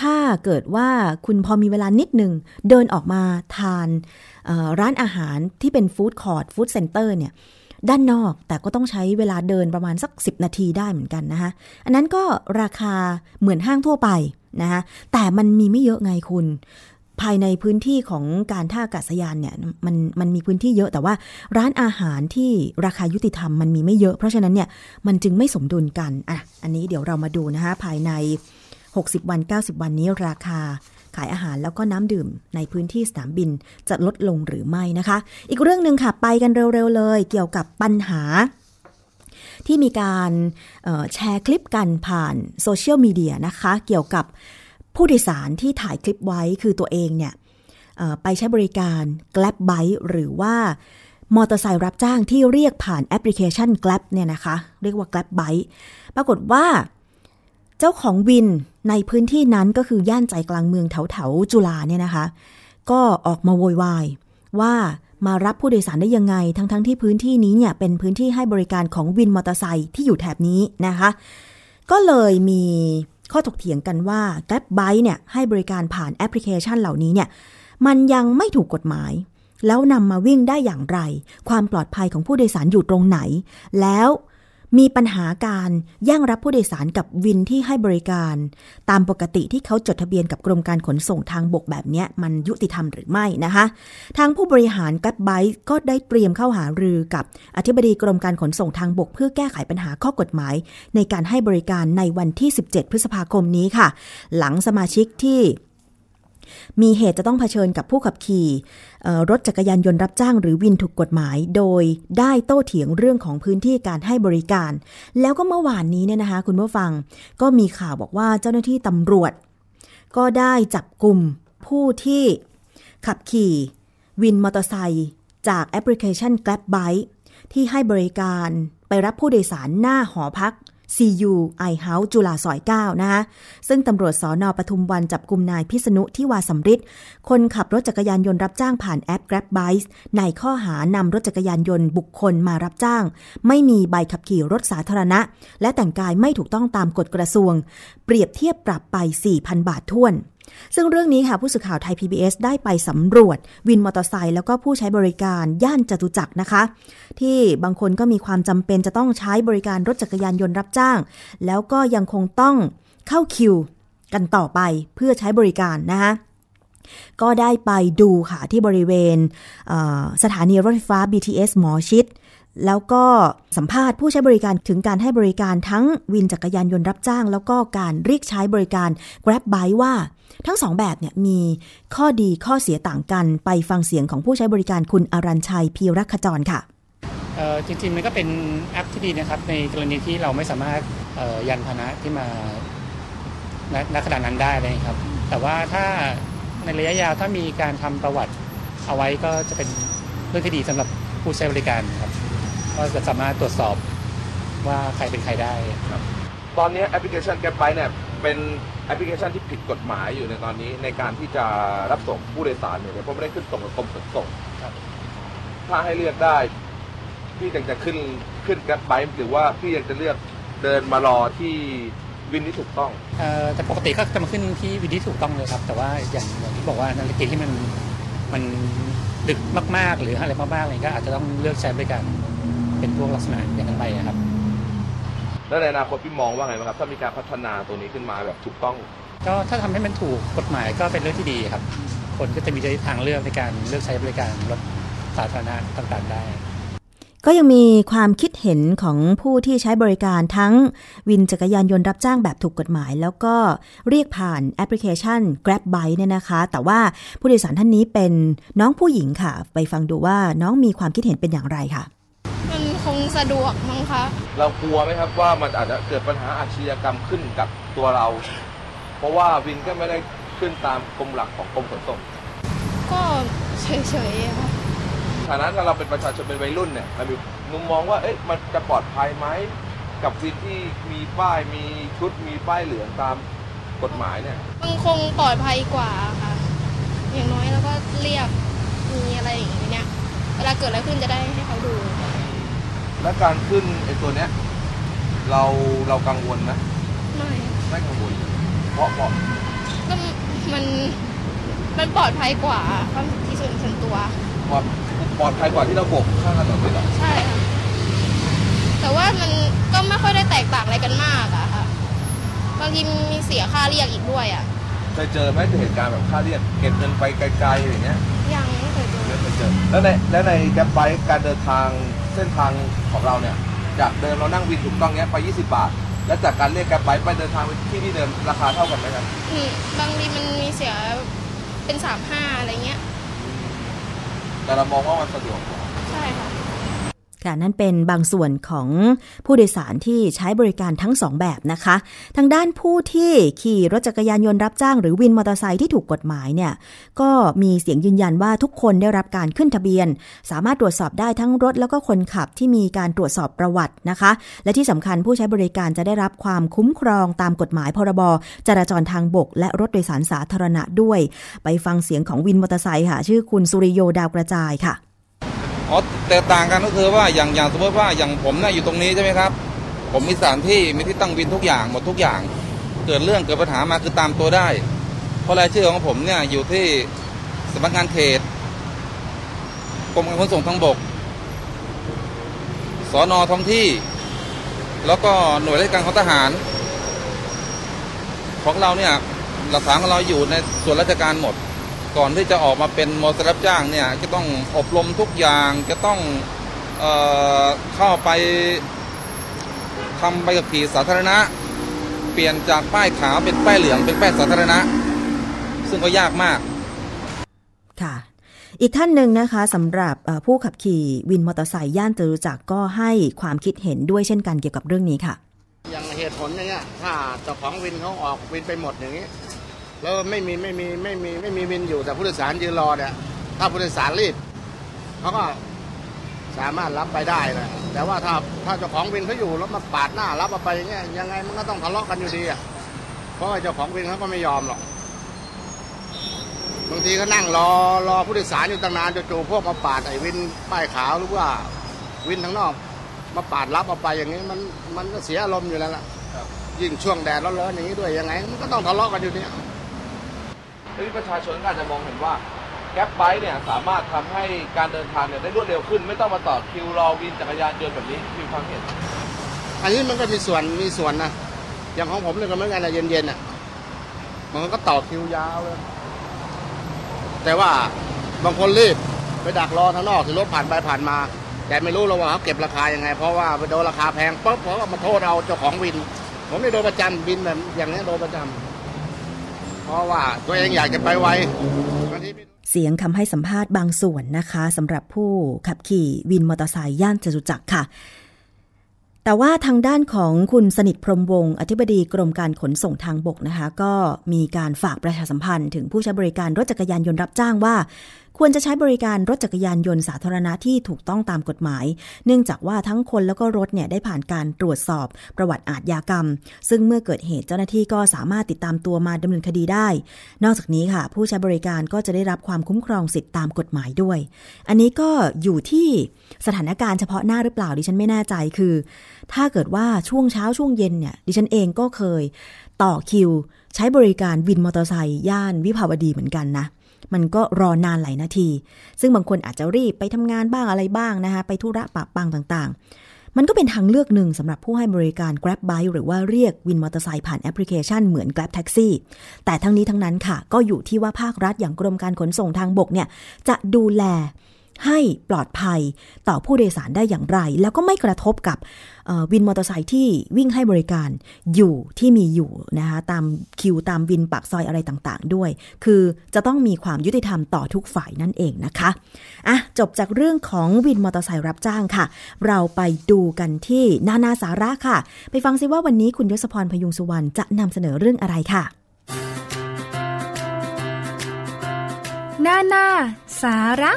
ถ้าเกิดว่าคุณพอมีเวลานิดหนึ่งเดินออกมาทานร้านอาหารที่เป็น food court food center เนี่ยด้านนอกแต่ก็ต้องใช้เวลาเดินประมาณสัก 10 นาทีได้เหมือนกันนะคะอันนั้นก็ราคาเหมือนห้างทั่วไปนะคะแต่มันมีไม่เยอะไงคุณ ภายในพื้นที่ของการท่าอากาศยานเนี่ยมันมันมีพื้นที่เยอะแต่ว่าร้านอาหารที่ราคายุติธรรมมันมีไม่เยอะ เพราะฉะนั้นเนี่ยมันจึงไม่สมดุลกันอะอันนี้เดี๋ยวเรามาดูนะคะภายใน 60 วัน 90 วันนี้ราคาขายอาหารแล้วก็น้ำดื่มในพื้นที่สนามบินจะลดลงหรือไม่นะคะ อีกเรื่องหนึ่งค่ะ ไปกันเร็วๆเลย เกี่ยวกับปัญหา ที่มีการแชร์คลิปกันผ่านโซเชียลมีเดียนะคะ เกี่ยวกับผู้โดยสารที่ถ่ายคลิปไว้คือตัวเองเนี่ยไปใช้บริการ Grab Bike หรือว่ามอเตอร์ไซค์รับจ้างที่เรียกผ่านแอปพลิเคชัน Grab เนี่ยนะคะ เรียกว่า Grab Bike ปรากฏว่า เจ้าของวินในพื้นที่นั้นก็คือย่านใจกลางเมืองแถวแถวจุฬาเนี่ยนะคะ ก็ออกมาโวยวายว่ามารับผู้โดยสารได้ยังไง ทั้งๆทที่พื้นที่นี้เนี่ยเป็นพื้นที่ให้บริการของวินมอเตอร์ไซค์ที่อยู่แถบนี้นะคะ ก็เลยมีข้อถกเถียงกันว่า Grab Bike เนี่ยให้บริการผ่านแอปพลิเคชันเหล่านี้เนี่ยมันยังไม่ถูกกฎหมาย แล้วนำมาวิ่งได้อย่างไร ความปลอดภัยของผู้โดยสารอยู่ตรงไหน แล้ว มีปัญหาการแย่งรับผู้โดยสารกับวินที่ให้บริการ ตามปกติที่เขาจดทะเบียนกับกรมการขนส่งทางบกแบบนี้มันยุติธรรมหรือไม่นะคะ ทางผู้บริหารกัตไบก็ได้เตรียมเข้าหารือกับอธิบดีกรมการขนส่งทางบก เพื่อแก้ไขปัญหาข้อกฎหมาย ในการให้บริการในวันที่ 17 พฤษภาคมนี้ค่ะ หลังสมาชิกที่ มีเหตุจะต้องเผชิญกับผู้ขับขี่รถจักรยานยนต์รับจ้างหรือวินถูกกฎหมาย โดยได้โต้เถียงเรื่องของพื้นที่การให้บริการ แล้วก็เมื่อวานนี้เนี่ยนะคะ คุณผู้ฟังก็มีข่าวบอกว่าเจ้าหน้าที่ตำรวจ ก็ได้จับกลุ่มผู้ที่ขับขี่วินมอเตอร์ไซค์จากแอปพลิเคชัน Grab Bike ที่ให้บริการไปรับผู้โดยสารหน้าหอพัก CU I House จุฬาซอย9นะคะซึ่งตำรวจสอนอปทุมวันจับกลุ่มนายพิษณุที่วาสำริดคนขับรถจักรยานยนต์รับจ้างผ่านแอป Grab Bike ในข้อหานำรถจักรยานยนต์บุคคลมารับจ้าง ไม่มีใบขับขี่รถสาธารณะ และแต่งกายไม่ถูกต้องตามกฎกระทรวง เปรียบเทียบปรับไป 4,000 บาทท้วน ซึ่งเรื่องนี้ค่ะผู้สื่อข่าวไทย PBS ได้ไปสำรวจวินมอเตอร์ไซค์แล้วก็ผู้ใช้บริการย่านจตุจักรนะคะ ที่บางคนก็มีความจำเป็นจะต้องใช้บริการรถจักรยานยนต์รับจ้าง แล้วก็ยังคงต้องเข้าคิวกันต่อไปเพื่อใช้บริการนะคะก็ได้ไปดูค่ะที่บริเวณสถานีรถไฟฟ้า BTS หมอชิด แล้วก็สัมภาษณ์ผู้ใช้บริการถึงการให้บริการทั้งวินจักรยานยนต์รับจ้าง แล้วก็การเรียกใช้บริการ Grab Bike ว่า ทั้งสองแบบเนี่ยมีข้อดีข้อเสียต่างกันไปฟังเสียงของผู้ใช้บริการคุณอรัญชัยพีรักขจรค่ะจริงๆมันก็เป็นแอปที่ดีนะครับ ในกรณีที่เราไม่สามารถยันพนะที่มาณขณะนั้นได้เลยครับ แต่ว่าถ้าในระยะยาวถ้ามีการทำประวัติเอาไว้ก็จะเป็นเรื่องที่ดีสำหรับผู้ใช้บริการครับ ก็จะสามารถตรวจสอบว่าใครเป็นใครได้ครับ ตอนนี้แอปพลิเคชันแกร็บไบเนี่ยเป็นแอปพลิเคชันที่ผิดกฎหมายอยู่ในตอนนี้ในการที่จะรับส่งผู้โดยสารเนี่ยเพราะไม่ได้ขึ้นส่งกับกรมขนส่งถ้าให้เลือกได้พี่อยากจะขึ้นขึ้นแกร็บไบหรือว่าพี่อยากจะเลือกเดินมารอที่วินที่ถูกต้องเอ่อแต่ปกติก็จะมาขึ้นที่วินที่ถูกต้องเลยครับ แต่ว่าอย่างอย่างที่บอกว่านาฬิกาที่มันมันดึกมาก ๆ หรืออะไรมากๆอะไรก็อาจจะต้องเลือกใช้บริการ เป็นพวกลักษณะอย่างนั้นไปครับ แล้วในอนาคตพี่มองว่าไงบ้างครับ ถ้ามีการพัฒนาตัวนี้ขึ้นมาแบบถูกต้อง ก็ถ้าทำให้มันถูกกฎหมายก็เป็นเรื่องที่ดีครับ คนก็จะมีทางเลือกในการเลือกใช้บริการรถสาธารณะต่างๆได้ก็ยังมีความคิดเห็นของผู้ที่ใช้บริการทั้งวินจักรยานยนต์รับจ้างแบบถูกกฎหมาย แล้วก็เรียกผ่านแอปพลิเคชัน Grab Bike เนี่ยนะคะ แต่ว่าผู้โดยสารท่านนี้เป็นน้องผู้หญิงค่ะ ไปฟังดูว่าน้องมีความคิดเห็นเป็นอย่างไรค่ะมันคง สะดวกมั้งคะ เรากลัวไหมครับว่ามันอาจจะเกิดปัญหาอาชญากรรมขึ้นกับตัวเรา เพราะว่าวินก็ไม่ได้ขึ้นตามกรมหลักของกรมขนส่งก็เฉยๆอะค่ะฐานะถ้าเราเป็นประชาชนเป็นวัยรุ่นเนี่ยเรามีมุมมองว่าเอ๊ะมันจะปลอดภัยไหมกับวินที่มีป้ายมีชุดมีป้ายเหลืองตามกฎหมายเนี่ย มันคงปลอดภัยกว่าค่ะ อย่างน้อยแล้วก็เรียกมีอะไรอย่างเงี้ยเวลาเกิดอะไรขึ้นจะได้ให้เขาดู และการขึ้นไอ้ตัวเนี้ยเราเรากังวลนะไม่ไม่กังวล เพราะเพราะก็มันมันปลอดภัยกว่าความที่ส่วนส่วนตัว ปลอดปลอดภัยกว่าที่เราโบกข้างถนนเลยเหรอใช่ค่ะแต่ว่ามันก็ไม่ค่อยได้แตกต่างอะไรกันมากอะค่ะบางทีมีเสียค่าเรียกอีกด้วยอะเคยเจอไหมเหตุการณ์แบบค่าเรียกเก็บเงินไปไกลๆอย่างเงี้ยยังไม่เคยเจอไม่เคยเจอแล้วในแล้วในแกร็บไบค์การเดินทาง เส้นทางของเราเนี่ย จากเดิมเรานั่งวินถูกต้องเนี้ยไป 20 บาท และจากการเรียกแกร็บไบค์ไปเดินทางไปที่ที่เดิมราคาเท่ากันไหมครับอืมบางทีมันมีเสียเป็นสามห้าอะไรเงี้ย แต่เรามองว่ามันสะดวกกว่า ใช่ค่ะ ค่ะนั่นเป็นบางส่วนของผู้โดยสารที่ใช้บริการทั้งสองแบบนะคะ ทางด้านผู้ที่ขี่รถจักรยานยนต์รับจ้างหรือวินมอเตอร์ไซค์ที่ถูกกฎหมายเนี่ยก็มีเสียงยืนยันว่าทุกคนได้รับการขึ้นทะเบียน สามารถตรวจสอบได้ทั้งรถแล้วก็คนขับที่มีการตรวจสอบประวัตินะคะ และที่สำคัญผู้ใช้บริการจะได้รับความคุ้มครองตามกฎหมายพรบจราจรทางบก และรถโดยสารสาธารณะด้วย ไปฟังเสียงของวินมอเตอร์ไซค์ค่ะ ชื่อคุณสุริโยดาวกระจายค่ะ อ๋อแตกต่างกันก็คือว่าอย่างอย่างสมมติว่าอย่างผมเนี่ยอยู่ตรงนี้ใช่ไหมครับ ผมมีสถานที่มีที่ตั้งวินทุกอย่างหมดทุกอย่าง เกิดเรื่องเกิดปัญหามาคือตามตัวได้ เพราะรายชื่อของผมเนี่ยอยู่ที่สำนักงานเขตกรมการขนส่งทางบกสอนอท้องที่ แล้วก็หน่วยราชการของทหาร ของเราเนี่ยหลักฐานของเราอยู่ในส่วนราชการหมด ก่อนที่จะออกมาเป็นมอเตอร์รับจ้างเนี่ยจะต้องอบรมทุกอย่างจะต้องเออเข้าไปทำใบขับขี่สาธารณะ เปลี่ยนจากป้ายขาวเป็นป้ายเหลืองเป็นป้ายสาธารณะ ซึ่งก็ยากมากค่ะอีกท่านหนึ่งนะคะสำหรับผู้ขับขี่วินมอเตอร์ไซค์ย่านจตุจักรก็ให้ความคิดเห็นด้วยเช่นกันเกี่ยวกับเรื่องนี้ค่ะ อย่างเหตุผลอย่างเงี้ยถ้าเจ้าของวินเขาออกวินไปหมดอย่างนี้ แล้วไม่มีไม่มีไม่มีไม่มีวินอยู่แต่ผู้โดยสารยืนรอเนี่ย ถ้าผู้โดยสารรีบเขาก็สามารถรับไปได้นะแต่ว่าถ้าถ้าเจ้าของวินเขาอยู่แล้วมาปาดหน้ารับเอาไปอย่างเงี้ยยังไงมันก็ต้องทะเลาะกันอยู่ดีอะเพราะว่าเจ้าของวินเขาก็ไม่ยอมหรอกบางทีก็นั่งรอรอผู้โดยสารอยู่ตั้งนานจู่ๆพวกมาปาดไอ้วินป้ายขาวหรือว่าวินทั้างนอก มาปาดรับเอาไปอย่างนี้มันมันก็เสียอารมณ์อยู่แล้วล่ะยิ่งช่วงแดดร้อนๆอย่างนี้ด้วยยังไง มันก็ต้องทะเลาะกันอยู่เนี่ย ทีนี้ประชาชนก็อาจจะมองเห็นว่าแกร็บไบค์เนี่ยสามารถทำให้การเดินทางเนี่ยได้รวดเร็วขึ้น ไม่ต้องมาต่อคิวรอวินจักรยานยนต์แบบนี้มีความเห็น อันนี้มันก็มีส่วนมีส่วนนะอย่างของผมเนี่ยก็เหมือนกันนะเย็นๆอะมันก็ต่อคิวยาวเลย แต่ว่าบางคนรีบไปดักรอทางนอกที่รถผ่านไปผ่านมา แต่ไม่รู้หรอกว่าเขาเก็บราคายังไง เพราะว่าไปโดนราคาแพงปุ๊บเขาก็มาโทษเอาเจ้าของวิน ผมได้โดนประจำวินแบบอย่างนี้โดนประจำ เพราะว่าตัวเองอยากจะไปไวเสียงคำให้สัมภาษณ์บางส่วนนะคะสำหรับผู้ขับขี่วินมอเตอร์ไซค์ย่านจตุจักรค่ะ แต่ว่าทางด้านของคุณสนิทพรมวงศ์อธิบดีกรมการขนส่งทางบกนะคะ ก็มีการฝากประชาสัมพันธ์ถึงผู้ใช้บริการรถจักรยานยนต์รับจ้างว่า ควรจะใช้บริการรถจักรยานยนต์สาธารณะที่ถูกต้องตามกฎหมาย เนื่องจากว่าทั้งคนแล้วก็รถเนี่ยได้ผ่านการตรวจสอบประวัติอาทยากรรม ซึ่งเมื่อเกิดเหตุเจ้าหน้าที่ก็สามารถติดตามตัวมาดำเนินคดีได้ นอกจากนี้ค่ะ ผู้ใช้บริการก็จะได้รับความคุ้มครองสิทธิตามกฎหมายด้วย อันนี้ก็อยู่ที่สถานการณ์เฉพาะหน้าหรือเปล่าดิฉันไม่แน่ใจคือ ถ้าเกิดว่าช่วงเช้าช่วงเย็นเนี่ยดิฉันเองก็เคยต่อคิว ใช้บริการวินมอเตอร์ไซค์ย่านวิภาวดีเหมือนกันนะ มันก็รอนานหลายนาที ซึ่งบางคนอาจจะรีบไปทำงานบ้างอะไรบ้างนะคะ ไปธุระปะปังต่างๆ มันก็เป็นทางเลือกหนึ่งสำหรับผู้ให้บริการ Grab Bike หรือว่าเรียกวินมอเตอร์ไซค์ผ่านแอปพลิเคชันเหมือน Grab Taxi แต่ทั้งนี้ทั้งนั้นค่ะ ก็อยู่ที่ว่าภาครัฐอย่างกรมการขนส่งทางบกเนี่ยจะดูแล ให้ปลอดภัยต่อผู้โดยสารได้อย่างไร แล้วก็ไม่กระทบกับวินมอเตอร์ไซค์ที่วิ่งให้บริการอยู่ที่มีอยู่นะคะตามคิวตามวินปากซอยอะไรต่างๆ ด้วย คือจะต้องมีความยุติธรรมต่อทุกฝ่ายนั่นเองนะคะอะจบจากเรื่องของวินมอเตอร์ไซค์รับจ้างค่ะ เราไปดูกันที่นานาสาระค่ะ ไปฟังซิว่าวันนี้คุณยศพรพยุงสุวรรณจะนำเสนอเรื่องอะไรค่ะนานาสาระ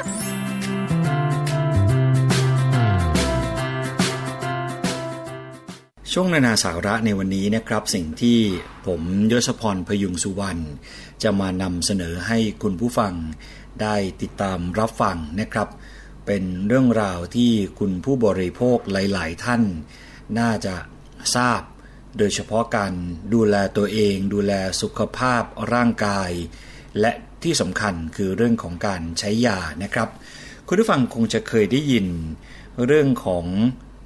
ช่วงนานาสาระในวันนี้นะครับ สิ่งที่ผมยศพรพยุงสุวรรณจะมานำเสนอให้คุณผู้ฟังได้ติดตามรับฟังนะครับ เป็นเรื่องราวที่คุณผู้บริโภคหลาย ๆ ท่าน น่าจะทราบ โดยเฉพาะการดูแลตัวเอง ดูแลสุขภาพร่างกาย และที่สำคัญคือเรื่องของการใช้ยานะครับ คุณผู้ฟังคงจะเคยได้ยินเรื่องของ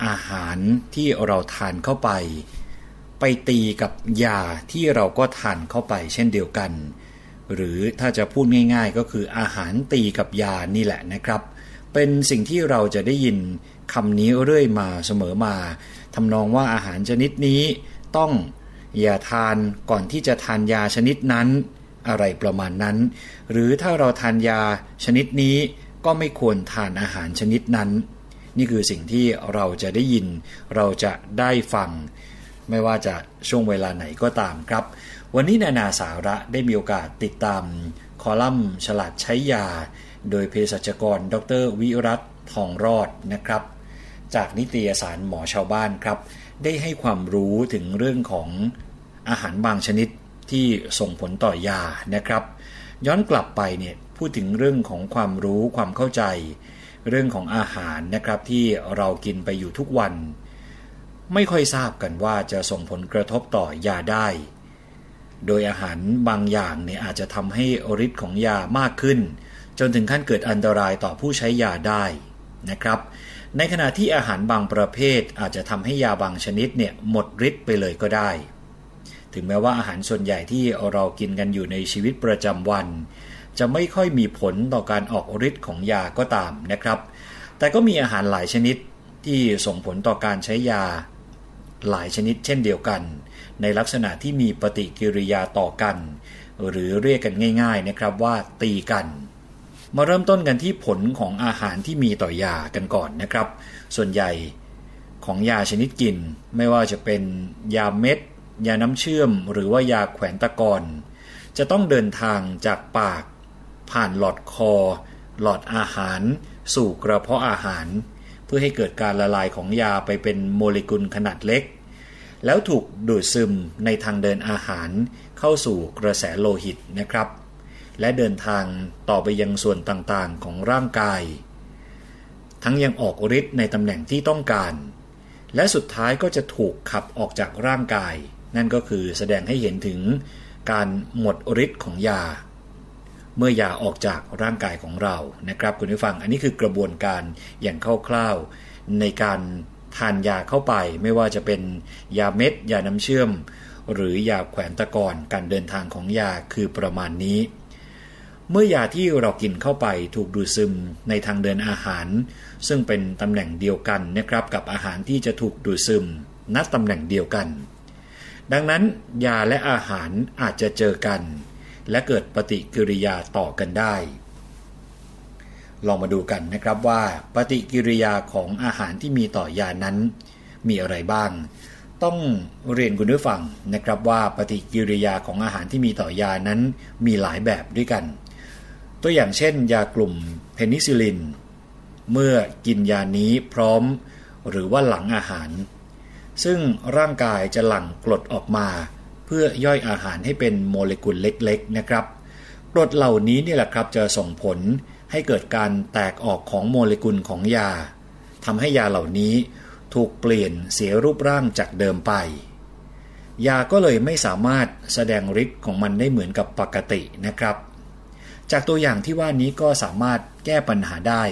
อาหารที่เราทานเข้าไป ไปตีกับยาที่เราก็ทานเข้าไปเช่นเดียวกัน หรือถ้าจะพูดง่าย ๆ ก็คืออาหารตีกับยานี่แหละนะครับ เป็นสิ่งที่เราจะได้ยินคำนี้เรื่อยมาเสมอมาทำนองว่าอาหารชนิดนี้ต้องอย่าทานก่อนที่จะทานยาชนิดนั้น อะไรประมาณนั้น หรือถ้าเราทานยาชนิดนี้ก็ไม่ควรทานอาหารชนิดนั้น นี่คือสิ่งที่เราจะได้ยิน เราจะได้ฟัง ไม่ว่าจะช่วงเวลาไหนก็ตามครับ วันนี้นานาสาระได้มีโอกาสติดตาม คอลัมน์ ฉลาดใช้ยา โดยเภสัชกร ดร วิรัตทองรอดนะครับ จากนิตยสารหมอชาวบ้านครับ ได้ให้ความรู้ถึงเรื่องของอาหารบางชนิดที่ส่งผลต่อยานะครับ ย้อนกลับไปเนี่ยพูดถึงเรื่องของความรู้ความเข้าใจ เรื่องของอาหารนะครับที่เรากินไปอยู่ทุกวัน ไม่ค่อยทราบกันว่าจะส่งผลกระทบต่อยาได้ โดยอาหารบางอย่างเนี่ยอาจจะทำให้ฤทธิ์ของยามากขึ้น จนถึงขั้นเกิดอันตรายต่อผู้ใช้ยาได้นะครับ ในขณะที่อาหารบางประเภทอาจจะทำให้ยาบางชนิดเนี่ยหมดฤทธิ์ไปเลยก็ได้ ถึงแม้ว่าอาหารส่วนใหญ่ที่เรากินกันอยู่ในชีวิตประจำวัน จะไม่ค่อยมีผลต่อการออกฤทธิ์ของยาก็ตามนะครับ แต่ก็มีอาหารหลายชนิดที่ส่งผลต่อการใช้ยา หลายชนิดเช่นเดียวกัน ในลักษณะที่มีปฏิกิริยาต่อกัน หรือเรียกกันง่าย ๆนะครับว่าตีกัน มาเริ่มต้นกันที่ผลของอาหารที่มีต่อยากันก่อนนะครับ ส่วนใหญ่ของยาชนิดกิน ไม่ว่าจะเป็นยาเม็ด ยาน้ำเชื่อม หรือว่ายาแขวนตะกอนจะต้องเดินทางจากปาก ผ่านหลอดคอ หลอดอาหาร สู่กระเพาะอาหาร เพื่อให้เกิดการละลายของยาไปเป็นโมเลกุลขนาดเล็ก แล้วถูกดูดซึมในทางเดินอาหารเข้าสู่กระแสโลหิตนะครับ และเดินทางต่อไปยังส่วนต่างๆของร่างกาย ทั้งยังออกฤทธิ์ในตำแหน่งที่ต้องการ และสุดท้ายก็จะถูกขับออกจากร่างกาย นั่นก็คือแสดงให้เห็นถึงการหมดฤทธิ์ของยา เมื่อยาออกจากร่างกายของเรานะครับคุณผู้ฟังอันนี้คือกระบวนการอย่างคร่าวๆในการทานยาเข้าไป ไม่ว่าจะเป็นยาเม็ด ยาน้ำเชื่อม หรือยาแขวนตะกอนการเดินทางของยาคือประมาณนี้ เมื่อยาที่เรากินเข้าไปถูกดูดซึมในทางเดินอาหาร ซึ่งเป็นตำแหน่งเดียวกันนะครับกับอาหารที่จะถูกดูดซึมนัดตำแหน่งเดียวกัน ดังนั้นยาและอาหารอาจจะเจอกัน และเกิดปฏิกิริยาต่อกันได้ ลองมาดูกันนะครับว่าปฏิกิริยาของอาหารที่มีต่อยานั้น มีอะไรบ้าง ต้องเรียนคุณผู้ฟังนะครับว่าปฏิกิริยาของอาหารที่มีต่อยานั้นมีหลายแบบด้วยกัน ตัวอย่างเช่น ยากลุ่มเพนิซิลิน เมื่อกินยานี้พร้อม หรือว่าหลังอาหาร ซึ่งร่างกายจะหลั่งกรดออกมา พื่อย่อยอาหารให้เป็นโมเลกุลเล็กๆนะครับกรดเหล่านี้นี่แหละครับจะส่งผลให้เกิดการแตกออกของโมเลกุลของยาทำให้ยาเหล่านี้ถูกเปลี่ยนเสียรูปร่างจากเดิมไป ยาก็เลยไม่สามารถแสดงฤทธิ์ของมันได้เหมือนกับปกตินะครับ จากตัวอย่างที่ว่านี้ก็สามารถแก้ปัญหาได้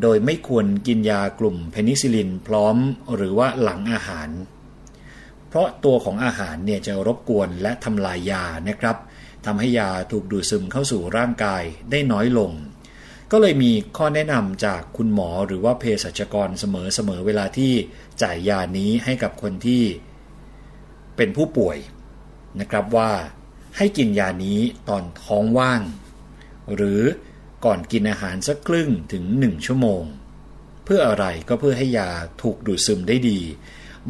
โดยไม่ควรกินยากลุ่มเพนิซิลินพร้อมหรือว่าหลังอาหาร เพราะตัวของอาหารเนี่ยจะรบกวนและทำลายยานะครับทำให้ยาถูกดูดซึมเข้าสู่ร่างกายได้น้อยลง ก็เลยมีข้อแนะนำจากคุณหมอหรือว่าเภสัชกรเสมอๆเวลาที่จ่ายยานี้ให้กับคนที่เป็นผู้ป่วยนะครับว่าให้กินยานี้ตอนท้องว่าง หรือก่อนกินอาหารสักครึ่งถึง 1 ชั่วโมง เพื่ออะไรก็เพื่อให้ยาถูกดูดซึมได้ดี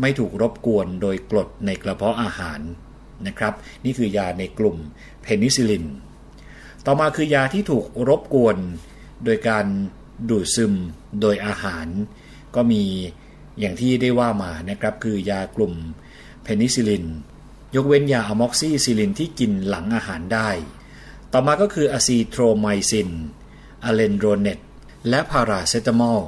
ไม่ถูกรบกวนโดยกรดในกระเพาะอาหารนะครับ นี่คือยาในกลุ่มเพนิซิลิน ต่อมาคือยาที่ถูกรบกวน โดยการดูดซึมโดยอาหาร ก็มีอย่างที่ได้ว่ามานะครับ คือยากลุ่มเพนิซิลิน ยกเว้นยาอะม็อกซิซิลินที่กินหลังอาหารได้ ต่อมาก็คืออะซีโทรไมซินอะเลนโดเนตและพาราเซตามอล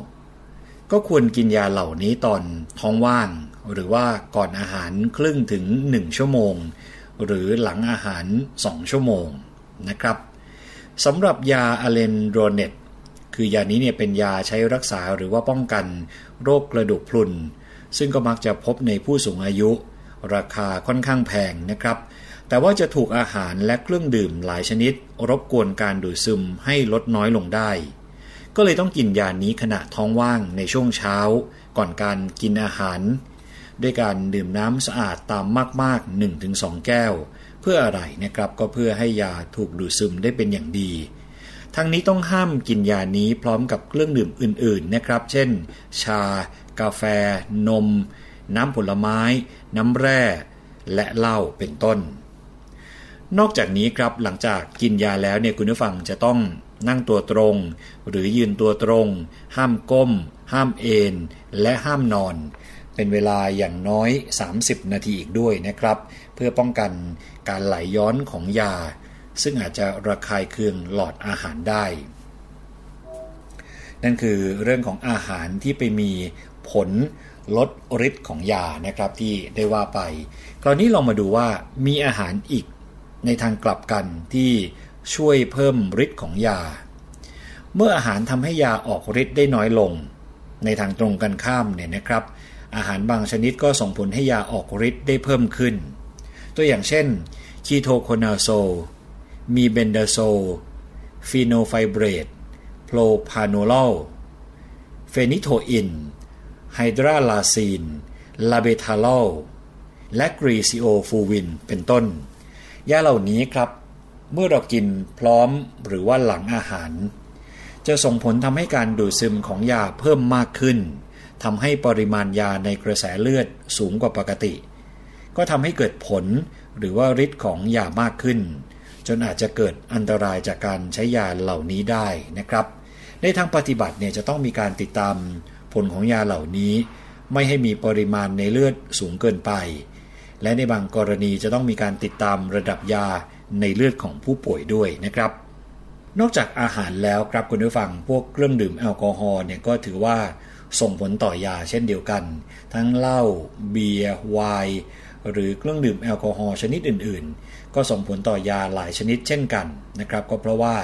ก็ควรกินยาเหล่านี้ตอนท้องว่าง หรือว่าก่อนอาหารครึ่งถึง 1 ชั่วโมง หรือหลังอาหาร 2 ชั่วโมงนะครับสำหรับยาอะเลนโดเนตคือยานี้เนี่ยเป็นยาใช้รักษาหรือว่าป้องกันโรคกระดูกพรุน ซึ่งก็มักจะพบในผู้สูงอายุ ราคาค่อนข้างแพงนะครับ แต่ว่าจะถูกอาหารและเครื่องดื่มหลายชนิด รบกวนการดูดซึมให้ลดน้อยลงได้ ก็เลยต้องกินยานี้ขณะท้องว่างในช่วงเช้า ก่อนการกินอาหาร ด้วยการดื่มน้ำสะอาดตามมาก ๆ 1-2 แก้ว เพื่ออะไรนะครับก็เพื่อให้ยาถูกดูดซึมได้เป็นอย่างดี ทั้งนี้ต้องห้ามกินยานี้พร้อมกับเครื่องดื่มอื่น ๆ นะครับ เช่น ชา กาแฟ นม น้ำผลไม้ น้ำแร่ และเหล้าเป็นต้น นอกจากนี้ครับหลังจากกินยาแล้วเนี่ยคุณผู้ฟังจะต้องนั่งตัวตรง หรือยืนตัวตรง ห้ามก้ม ห้ามเอนและห้ามนอน เป็นเวลาอย่างน้อย 30 นาทีอีกด้วยนะครับ เพื่อป้องกันการไหลย้อนของยา ซึ่งอาจจะระคายเคืองหลอดอาหารได้ นั่นคือเรื่องของอาหารที่ไปมีผลลดฤทธิ์ของยานะครับที่ได้ว่าไป คราวนี้ลองมาดูว่ามีอาหารอีกในทางกลับกันที่ช่วยเพิ่มฤทธิ์ของยา เมื่ออาหารทำให้ยาออกฤทธิ์ได้น้อยลง ในทางตรงกันข้ามเนี่ยนะครับ อาหารบางชนิดก็ส่งผลให้ยาออกฤทธิ์ได้เพิ่มขึ้น ตัวอย่างเช่น ketoconazole mebendazole fenofibrate propranolol phenytoin hydralazine labetalol และ griseofulvin เป็นต้น ยาเหล่านี้ครับ เมื่อเรากินพร้อมหรือว่าหลังอาหาร จะส่งผลทำให้การดูดซึมของยาเพิ่มมากขึ้น ทำให้ปริมาณยาในกระแสเลือดสูงกว่าปกติ ก็ทำให้เกิดผลหรือว่าฤทธิ์ของยามากขึ้น จนอาจจะเกิดอันตรายจากการใช้ยาเหล่านี้ได้นะครับ ในทางปฏิบัติเนี่ยจะต้องมีการติดตามผลของยาเหล่านี้ ไม่ให้มีปริมาณในเลือดสูงเกินไป และในบางกรณีจะต้องมีการติดตามระดับยาในเลือดของผู้ป่วยด้วยนะครับ นอกจากอาหารแล้วครับคุณผู้ฟังพวกเครื่องดื่มแอลกอฮอล์เนี่ยก็ถือว่า ส่งผลต่อยาเช่นเดียวกัน ทั้งเหล้าเบียร์ไวน์หรือเครื่องดื่มแอลกอฮอล์ชนิดอื่น ๆ ก็ส่งผลต่อยาหลายชนิดเช่นกันนะครับก็เพราะว่า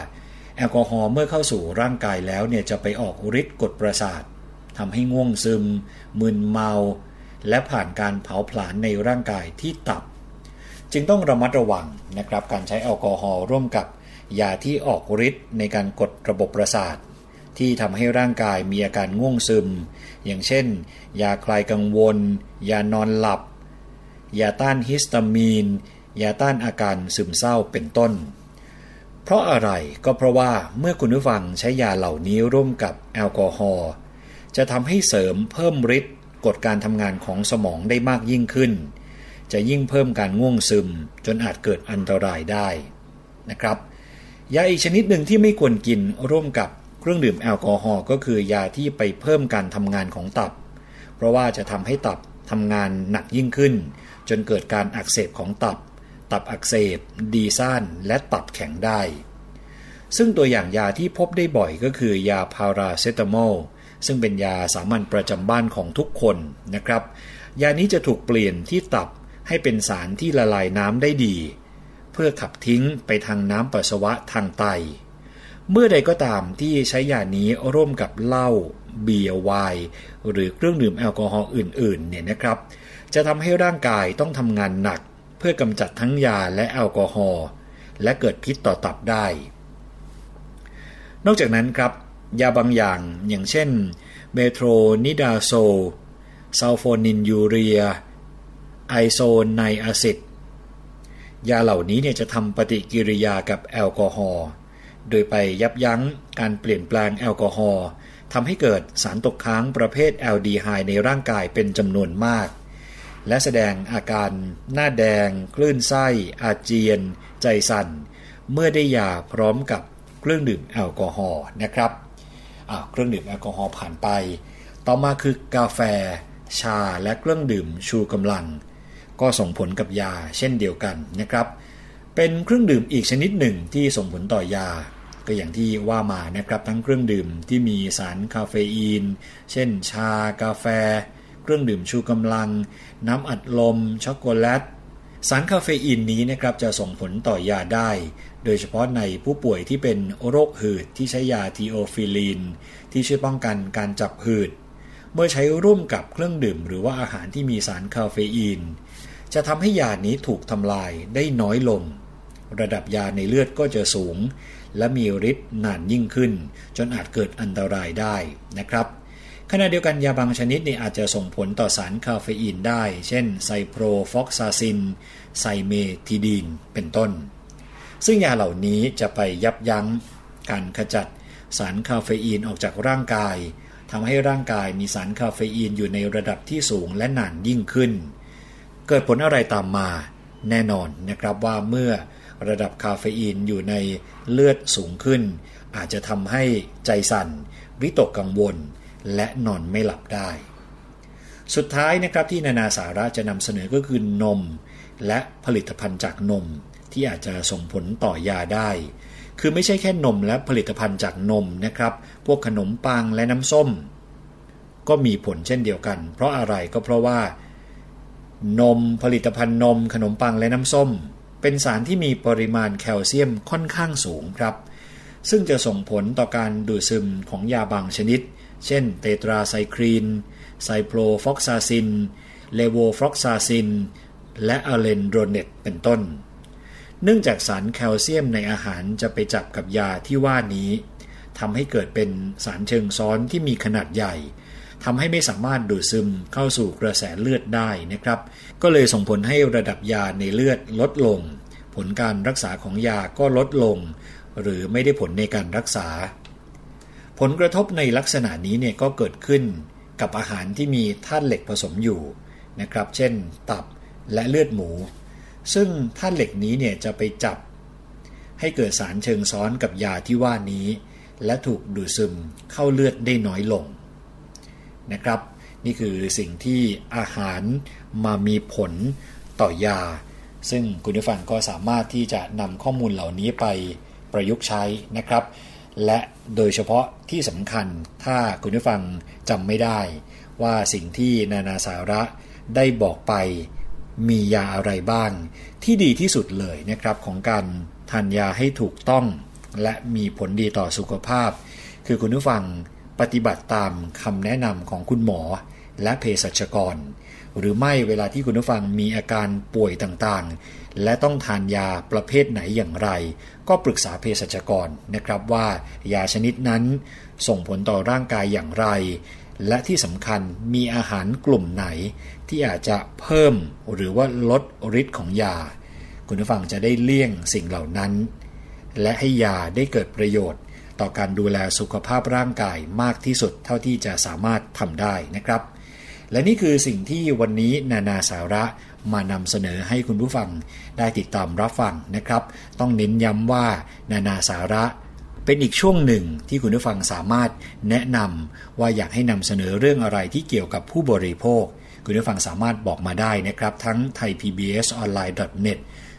แอลกอฮอล์เมื่อเข้าสู่ร่างกายแล้วเนี่ยจะไปออกฤทธิ์กดประสาททำให้ง่วงซึม มึนเมา และผ่านการเผาผลาญในร่างกายที่ตับ จึงต้องระมัดระวังนะครับการใช้แอลกอฮอล์ร่วมกับยาที่ออกฤทธิ์ในการกดระบบประสาท ที่ทำให้ร่างกายมีอาการง่วงซึม อย่างเช่น ยาคลายกังวล ยานอนหลับ ยาต้านฮิสตามีน ยาต้านอาการซึมเศร้าเป็นต้น เพราะอะไรก็เพราะว่าเมื่อคุณผู้ฟังใช้ยาเหล่านี้ร่วมกับแอลกอฮอล์จะทำให้เสริมเพิ่มฤทธิ์กดการทำงานของสมองได้มากยิ่งขึ้น จะยิ่งเพิ่มการง่วงซึม จนอาจเกิดอันตรายได้นะครับยาอีกชนิดหนึ่งที่ไม่ควรกินร่วมกับ เครื่องดื่มแอลกอฮอล์ก็คือยาที่ไปเพิ่มการทำงานของตับ เพราะว่าจะทำให้ตับทำงานหนักยิ่งขึ้น จนเกิดการอักเสบของตับ ตับอักเสบ ดีซ่านและตับแข็งได้ ซึ่งตัวอย่างยาที่พบได้บ่อยก็คือยาพาราเซตามอลซึ่งเป็นยาสามัญประจำบ้านของทุกคนนะครับ ยานี้จะถูกเปลี่ยนที่ตับให้เป็นสารที่ละลายน้ำได้ดี เพื่อขับทิ้งไปทางน้ำปัสสาวะทางไต เมื่อใดก็ตามที่ใช้ยานี้ร่วมกับเหล้าเบียร์ไวน์หรือเครื่องดื่มแอลกอฮอล์อื่นๆเนี่ยนะครับ จะทำให้ร่างกายต้องทำงานหนัก เพื่อกำจัดทั้งยาและแอลกอฮอล์และเกิดพิษต่อตับได้ นอกจากนั้นครับ ยาบางอย่างอย่างเช่น metronidazole sulfonylurea isoniazid ยาเหล่านี้เนี่ยจะทำปฏิกิริยากับแอลกอฮอล์ โดยไปยับยั้งการเปลี่ยนแปลงแอลกอฮอล์ทำให้เกิดสารตกค้างประเภทแอลดีไฮในร่างกายเป็นจำนวนมาก และแสดงอาการหน้าแดง คลื่นไส้ อาเจียน ใจสั่น เมื่อได้ยาพร้อมกับเครื่องดื่มแอลกอฮอล์นะครับเครื่องดื่มแอลกอฮอล์ผ่านไป ต่อมาคือกาแฟ ชาและเครื่องดื่มชูกำลัง ก็ส่งผลกับยาเช่นเดียวกันนะครับ เป็นเครื่องดื่มอีกชนิดหนึ่งที่ส่งผลต่อยา ก็อย่างที่ว่ามานะครับทั้งเครื่องดื่มที่มีสารคาเฟอีน เช่นชากาแฟ เครื่องดื่มชูกำลัง น้ำอัดลม ช็อกโกแลต สารคาเฟอีนนี้นะครับจะส่งผลต่อยาได้ โดยเฉพาะในผู้ป่วยที่เป็นโรคหืดที่ใช้ยา theophylline ที่ช่วยป้องกันการจับหืด เมื่อใช้ร่วมกับเครื่องดื่ม หรือว่าอาหารที่มีสารคาเฟอีน จะทำให้ยานี้ถูกทำลายได้น้อยลง ระดับยาในเลือดก็จะสูง และมีฤทธิ์นานยิ่งขึ้น จนอาจเกิดอันตรายได้นะครับขณะเดียวกันยาบางชนิดนี่อาจจะส่งผลต่อสารคาเฟอีนได้ เช่น ciprofloxacin ไซเมทิดีน เป็นต้น ซึ่งยาเหล่านี้จะไปยับยั้งการขจัดสารคาเฟอีนออกจากร่างกายทำให้ร่างกายมีสารคาเฟอีนอยู่ในระดับที่สูงและนานยิ่งขึ้น เกิดผลอะไรตามมาแน่นอนนะครับว่าเมื่อ ระดับคาเฟอีนอยู่ในเลือดสูงขึ้น อาจจะทำให้ใจสั่น วิตกกังวล และนอนไม่หลับได้ สุดท้ายนะครับที่นานาสาระจะนำเสนอก็คือนม และผลิตภัณฑ์จากนมที่อาจจะส่งผลต่อยาได้ คือไม่ใช่แค่นมและผลิตภัณฑ์จากนมนะครับ พวกขนมปังและน้ำส้ม ก็มีผลเช่นเดียวกัน เพราะอะไรก็เพราะว่า นมผลิตภัณฑ์นมขนมปังและน้ำส้ม เป็นสารที่มีปริมาณแคลเซียมค่อนข้างสูงครับ ซึ่งจะส่งผลต่อการดูดซึมของยาบางชนิด เช่น tetracycline ciprofloxacin levofloxacin และ alendronate เป็นต้น เนื่องจากสารแคลเซียมในอาหารจะไปจับกับยาที่ว่านี้ทำให้เกิดเป็นสารเชิงซ้อนที่มีขนาดใหญ่ ทำให้ไม่สามารถดูดซึมเข้าสู่กระแสเลือดได้นะครับ ก็เลยส่งผลให้ระดับยาในเลือดลดลง ผลการรักษาของยาก็ลดลง หรือไม่ได้ผลในการรักษา ผลกระทบในลักษณะนี้เนี่ยก็เกิดขึ้นกับอาหารที่มีธาตุเหล็กผสมอยู่นะครับ เช่น ตับและเลือดหมู ซึ่งธาตุเหล็กนี้เนี่ยจะไปจับ ให้เกิดสารเชิงซ้อนกับยาที่ว่านี้ และถูกดูดซึมเข้าเลือดได้น้อยลง นะครับ นี่คือสิ่งที่อาหารมามีผลต่อยา ซึ่งคุณผู้ฟังก็สามารถที่จะนำข้อมูลเหล่านี้ไปประยุกต์ใช้นะครับ และโดยเฉพาะที่สำคัญถ้าคุณผู้ฟังจำไม่ได้ ว่าสิ่งที่นานาสาระได้บอกไปมียาอะไรบ้าง ที่ดีที่สุดเลยนะครับของการทานยาให้ถูกต้อง และมีผลดีต่อสุขภาพ คือคุณผู้ฟัง ปฏิบัติตามคำแนะนำของคุณหมอ และเภสัชกร หรือไม่เวลาที่คุณผู้ฟังมีอาการป่วยต่างๆ และต้องทานยาประเภทไหนอย่างไร ก็ปรึกษาเภสัชกรนะครับว่ายาชนิดนั้น ส่งผลต่อร่างกายอย่างไร และที่สำคัญมีอาหารกลุ่มไหน ที่อาจจะเพิ่มหรือว่าลดฤทธิ์ของยา คุณผู้ฟังจะได้เลี่ยงสิ่งเหล่านั้น และให้ยาได้เกิดประโยชน์ ต่อการดูแลสุขภาพร่างกายมากที่สุดเท่าที่จะสามารถทำได้นะครับ และนี่คือสิ่งที่วันนี้นานาสาระมานำเสนอให้คุณผู้ฟังได้ติดตามรับฟังนะครับ ต้องเน้นย้ำว่านานาสาระเป็นอีกช่วงหนึ่งที่คุณผู้ฟังสามารถแนะนำว่าอยากให้นำเสนอเรื่องอะไรที่เกี่ยวกับผู้บริโภค คุณผู้ฟังสามารถบอกมาได้นะครับ ทั้ง thaipbsonline.net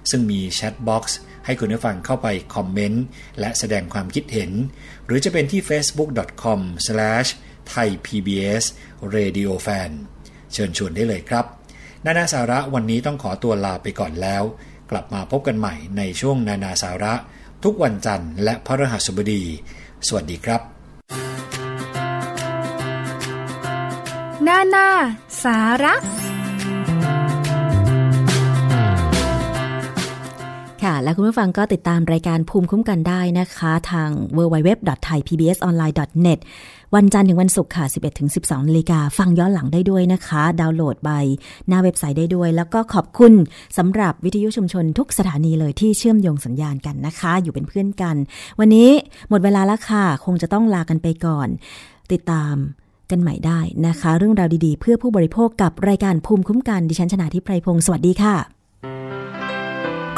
ซึ่งมีแชทบ็อกซ์ ให้คุณผู้ฟังเข้าไปคอมเมนต์และแสดงความคิดเห็น หรือจะเป็นที่ facebook.com/thaipbsradiofan เชิญชวนได้เลยครับ นานาสาระวันนี้ต้องขอตัวลาไปก่อนแล้ว กลับมาพบกันใหม่ในช่วงนานาสาระ ทุกวันจันทร์และพฤหัสบดี สวัสดีครับ นานาสาระ ค่ะ และคุณผู้ฟังก็ติดตามรายการภูมิคุ้มกันได้นะคะ ทาง www.thaipbsonline.net วันจันทร์ถึงวันศุกร์ค่ะ 11-12นาฬิกาฟังย้อนหลังได้ด้วยนะคะ ดาวน์โหลดใบหน้าเว็บไซต์ได้ด้วย แล้วก็ขอบคุณสำหรับวิทยุชุมชนทุกสถานีเลยที่เชื่อมโยงสัญญาณกันนะคะ อยู่เป็นเพื่อนกัน วันนี้หมดเวลาแล้วค่ะ คงจะต้องลากันไปก่อน ติดตามกันใหม่ได้นะคะ เรื่องราวดีๆ เพื่อผู้บริโภคกับรายการภูมิคุ้มกันดิฉันชนะทิพไพรพงศ์สวัสดีค่ะ